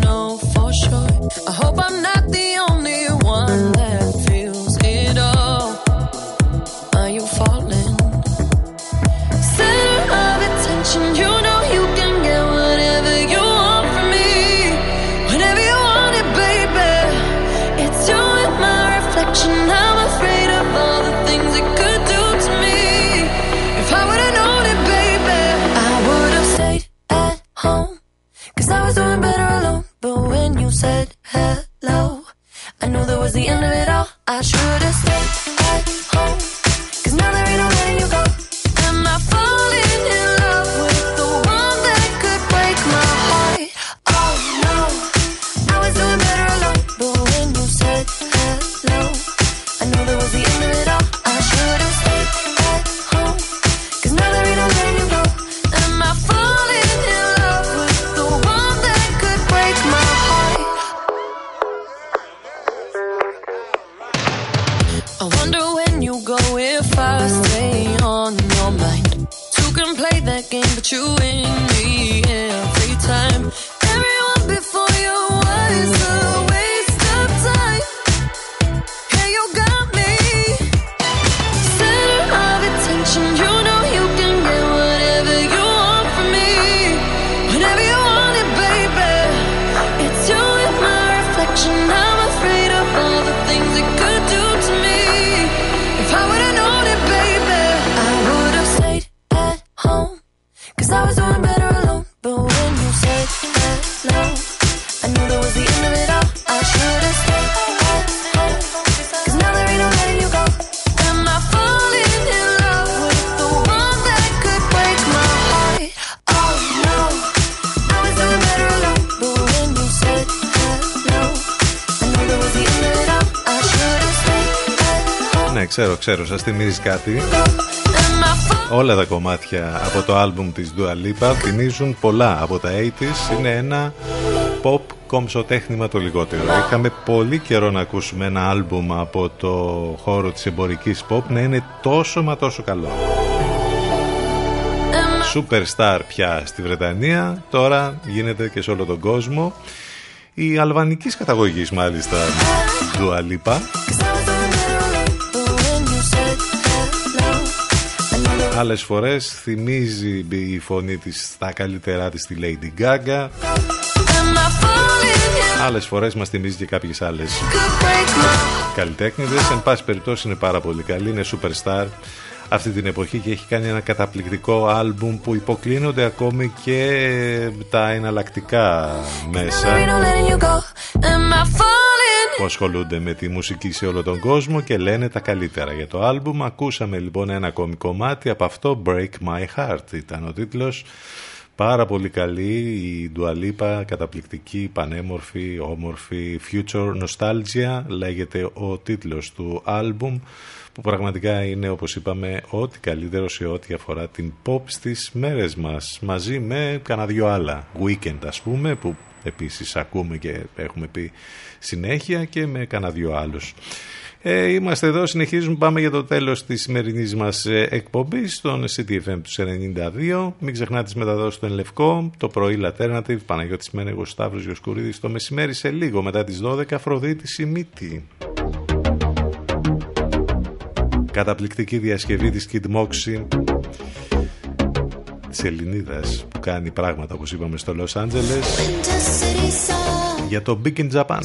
ξέρω, ξέρω, σας θυμίζει κάτι. Όλα τα κομμάτια από το άλμπουμ της Dua Lipa θυμίζουν πολλά από τα 80s. Είναι ένα pop κομψοτέχνημα το λιγότερο. Είχαμε πολύ καιρό να ακούσουμε ένα άλμπουμ από το χώρο της εμπορικής pop να είναι τόσο μα τόσο καλό. Superstar πια στη Βρετανία, τώρα γίνεται και σε όλο τον κόσμο. Η αλβανικής καταγωγής μάλιστα Dua Lipa. Άλλες φορές θυμίζει η φωνή της στα καλύτερά της τη Lady Gaga. Άλλες φορές μας θυμίζει και κάποιες άλλες καλλιτέχνηδες. Εν πάση περιπτώσει είναι πάρα πολύ καλή, είναι superstar αυτή την εποχή και έχει κάνει ένα καταπληκτικό άλμπουμ που υποκλίνονται ακόμη και τα εναλλακτικά μέσα που ασχολούνται με τη μουσική σε όλο τον κόσμο και λένε τα καλύτερα για το άλμπουμ. Ακούσαμε λοιπόν ένα ακόμη κομμάτι από αυτό Break My Heart ήταν ο τίτλος. Πάρα πολύ καλή η Dua Lipa, καταπληκτική, πανέμορφη, όμορφη, Future Nostalgia λέγεται ο τίτλος του άλμπουμ που πραγματικά είναι όπως είπαμε ό,τι καλύτερος σε ό,τι αφορά την pop στις μέρες μας μαζί με κανένα δυο άλλα weekend ας πούμε που επίσης ακούμε και έχουμε πει συνέχεια και με κανένα δυο άλλους. Ε, είμαστε εδώ, συνεχίζουμε, πάμε για το τέλος της σημερινής μας ε, εκπομπής στον CTFM του 92. Μην ξεχνάτε τις μεταδόσεις στον Λευκό, το πρωί Alternative, Παναγιώτης Μένεγος, Σταύρος Γιοσκουρίδης, το μεσημέρι σε λίγο μετά τις 12, Αφροδίτη Σιμίτη. Καταπληκτική διασκευή της Kid Moxie της Ελληνίδας που κάνει πράγματα όπως είπαμε στο Los Angeles για το Big in Japan.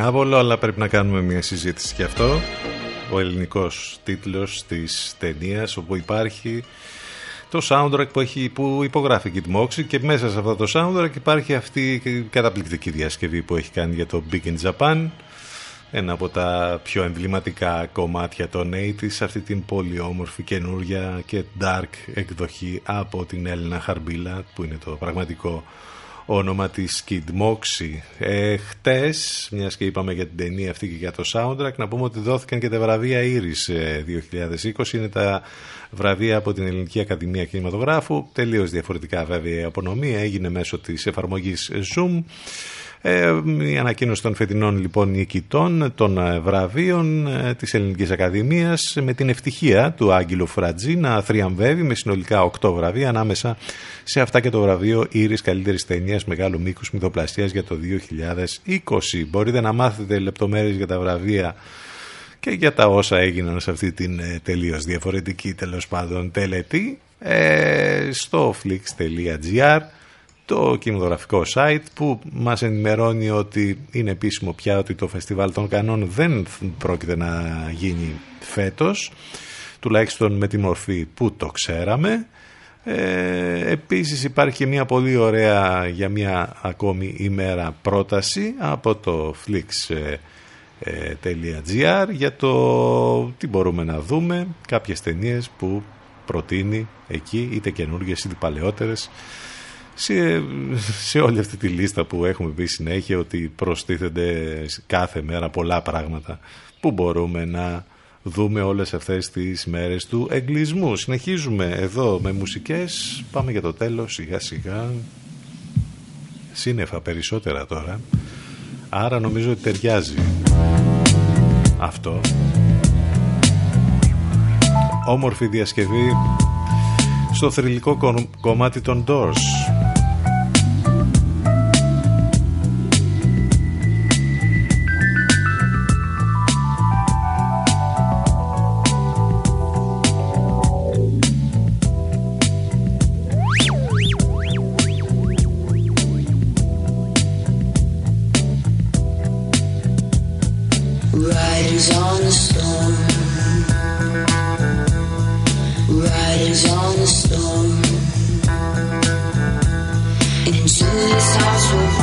Άβολο, αλλά πρέπει να κάνουμε μια συζήτηση γι' αυτό. Ο ελληνικός τίτλος της ταινίας, όπου υπάρχει το soundtrack που, έχει, που υπογράφει και τη Moxie και μέσα σε αυτό το soundtrack υπάρχει αυτή η καταπληκτική διασκευή που έχει κάνει για το Big in Japan ένα από τα πιο εμβληματικά κομμάτια των 80's αυτή την πολύ όμορφη καινούρια και dark εκδοχή από την Έλληνα Χαρμπίλα που είναι το πραγματικό όνομα της Kid Moxie. Ε, χτες, μιας και είπαμε για την ταινία αυτή και για το soundtrack, να πούμε ότι δόθηκαν και τα βραβεία Iris ε, 2020. Είναι τα βραβεία από την Ελληνική Ακαδημία Κινηματογράφου. Τελείως διαφορετικά βέβαια η απονομή. Έγινε μέσω της εφαρμογής Zoom. Ε, η ανακοίνωση των φετινών λοιπόν νικητών των ε, βραβείων ε, της Ελληνικής Ακαδημίας με την ευτυχία του Άγγελου Φρατζή να θριαμβεύει με συνολικά 8 βραβεία ανάμεσα σε αυτά και το βραβείο Ήρης Καλύτερης Ταινίας Μεγάλου Μήκους Μυθοπλαστίας για το 2020. Μπορείτε να μάθετε λεπτομέρειες για τα βραβεία και για τα όσα έγιναν σε αυτή την ε, τελείως διαφορετική τέλος πάντων τελετή ε, στο flix.gr το κινηματογραφικό site που μας ενημερώνει ότι είναι επίσημο πια ότι το φεστιβάλ των κανόν δεν πρόκειται να γίνει φέτος τουλάχιστον με τη μορφή που το ξέραμε ε, επίσης υπάρχει και μια πολύ ωραία για μια ακόμη ημέρα πρόταση από το flix.gr για το τι μπορούμε να δούμε κάποιες ταινίες που προτείνει εκεί είτε καινούργιες είτε παλαιότερες. Σε, σε όλη αυτή τη λίστα που έχουμε πει συνέχεια ότι προστίθενται κάθε μέρα πολλά πράγματα που μπορούμε να δούμε όλες αυτές τις μέρες του εγκλισμού. Συνεχίζουμε εδώ με μουσικές, πάμε για το τέλος σιγά σιγά, σύννεφα περισσότερα τώρα, άρα νομίζω ότι ταιριάζει αυτό. Όμορφη διασκευή στο θρηλυκό κο- κομμάτι των Doors. The storm. Riders on the storm. Into this house we're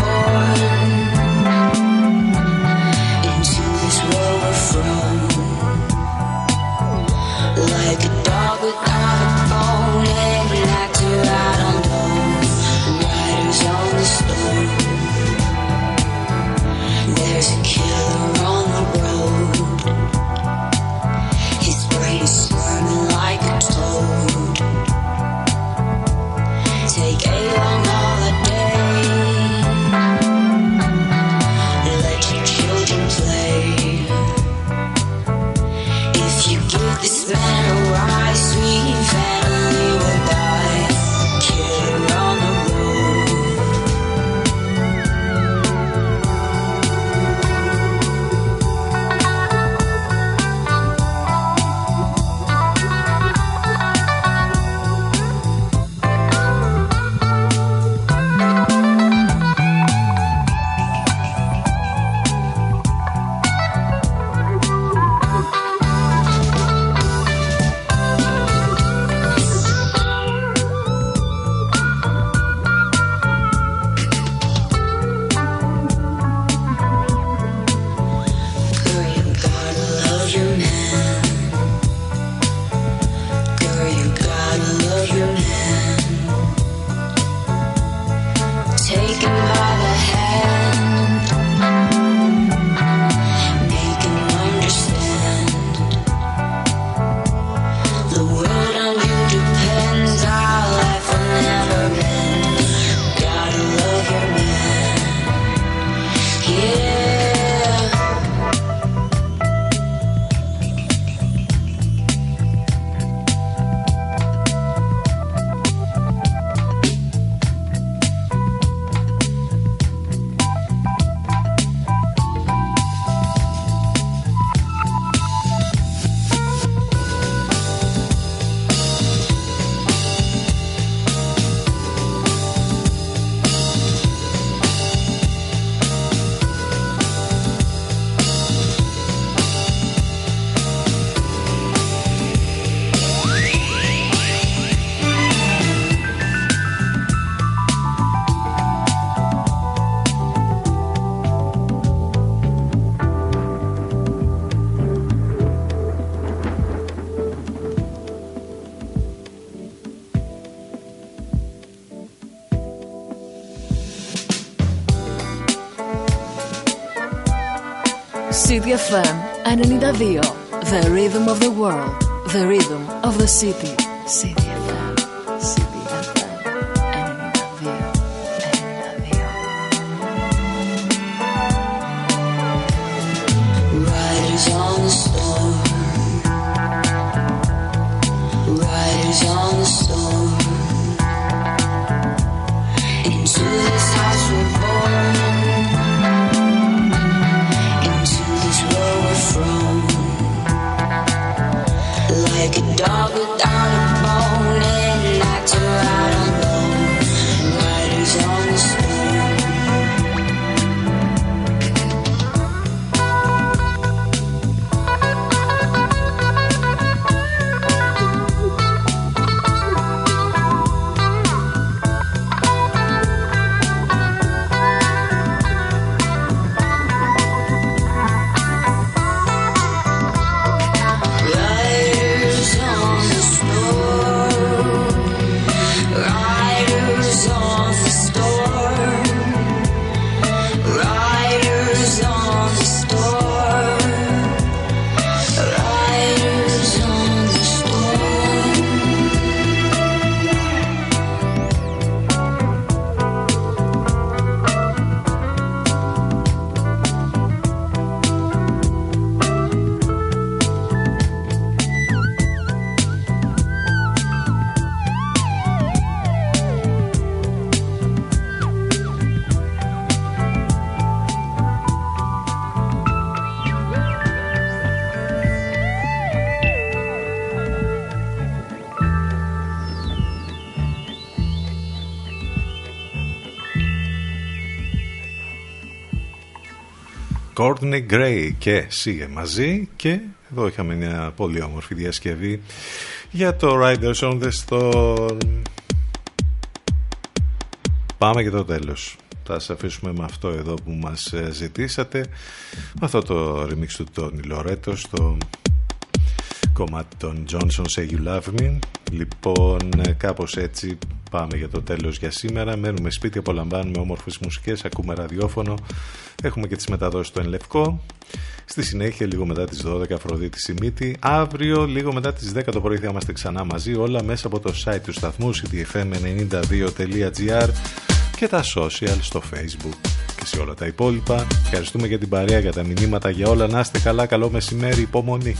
92. The rhythm of the world. The rhythm of the city. Courtney Gray και Σίγε μαζί και εδώ είχαμε μια πολύ όμορφη διασκευή για το Riders on the Storm. Πάμε και το τέλος. Θα σας αφήσουμε με αυτό εδώ που μας ε, ζητήσατε. Με αυτό το remix του Τόνι Λορέτο στο κομμάτι των Johnson Say You Love Me. Λοιπόν, ε, κάπως έτσι πάμε για το τέλος για σήμερα. Μένουμε σπίτι, απολαμβάνουμε όμορφες μουσικές, ακούμε ραδιόφωνο. Έχουμε και τις μεταδόσεις στο Ενλευκό. Στη συνέχεια, λίγο μετά τις 12, Αφροδίτη Σιμίτη. Αύριο, λίγο μετά τις 10 το πρωί, θα είμαστε ξανά μαζί. Όλα μέσα από το site του σταθμού ctfm92.gr και τα social στο facebook και σε όλα τα υπόλοιπα. Ευχαριστούμε για την παρέα, για τα μηνύματα, για όλα. Να είστε καλά, καλό μεσημέρι, υπομονή.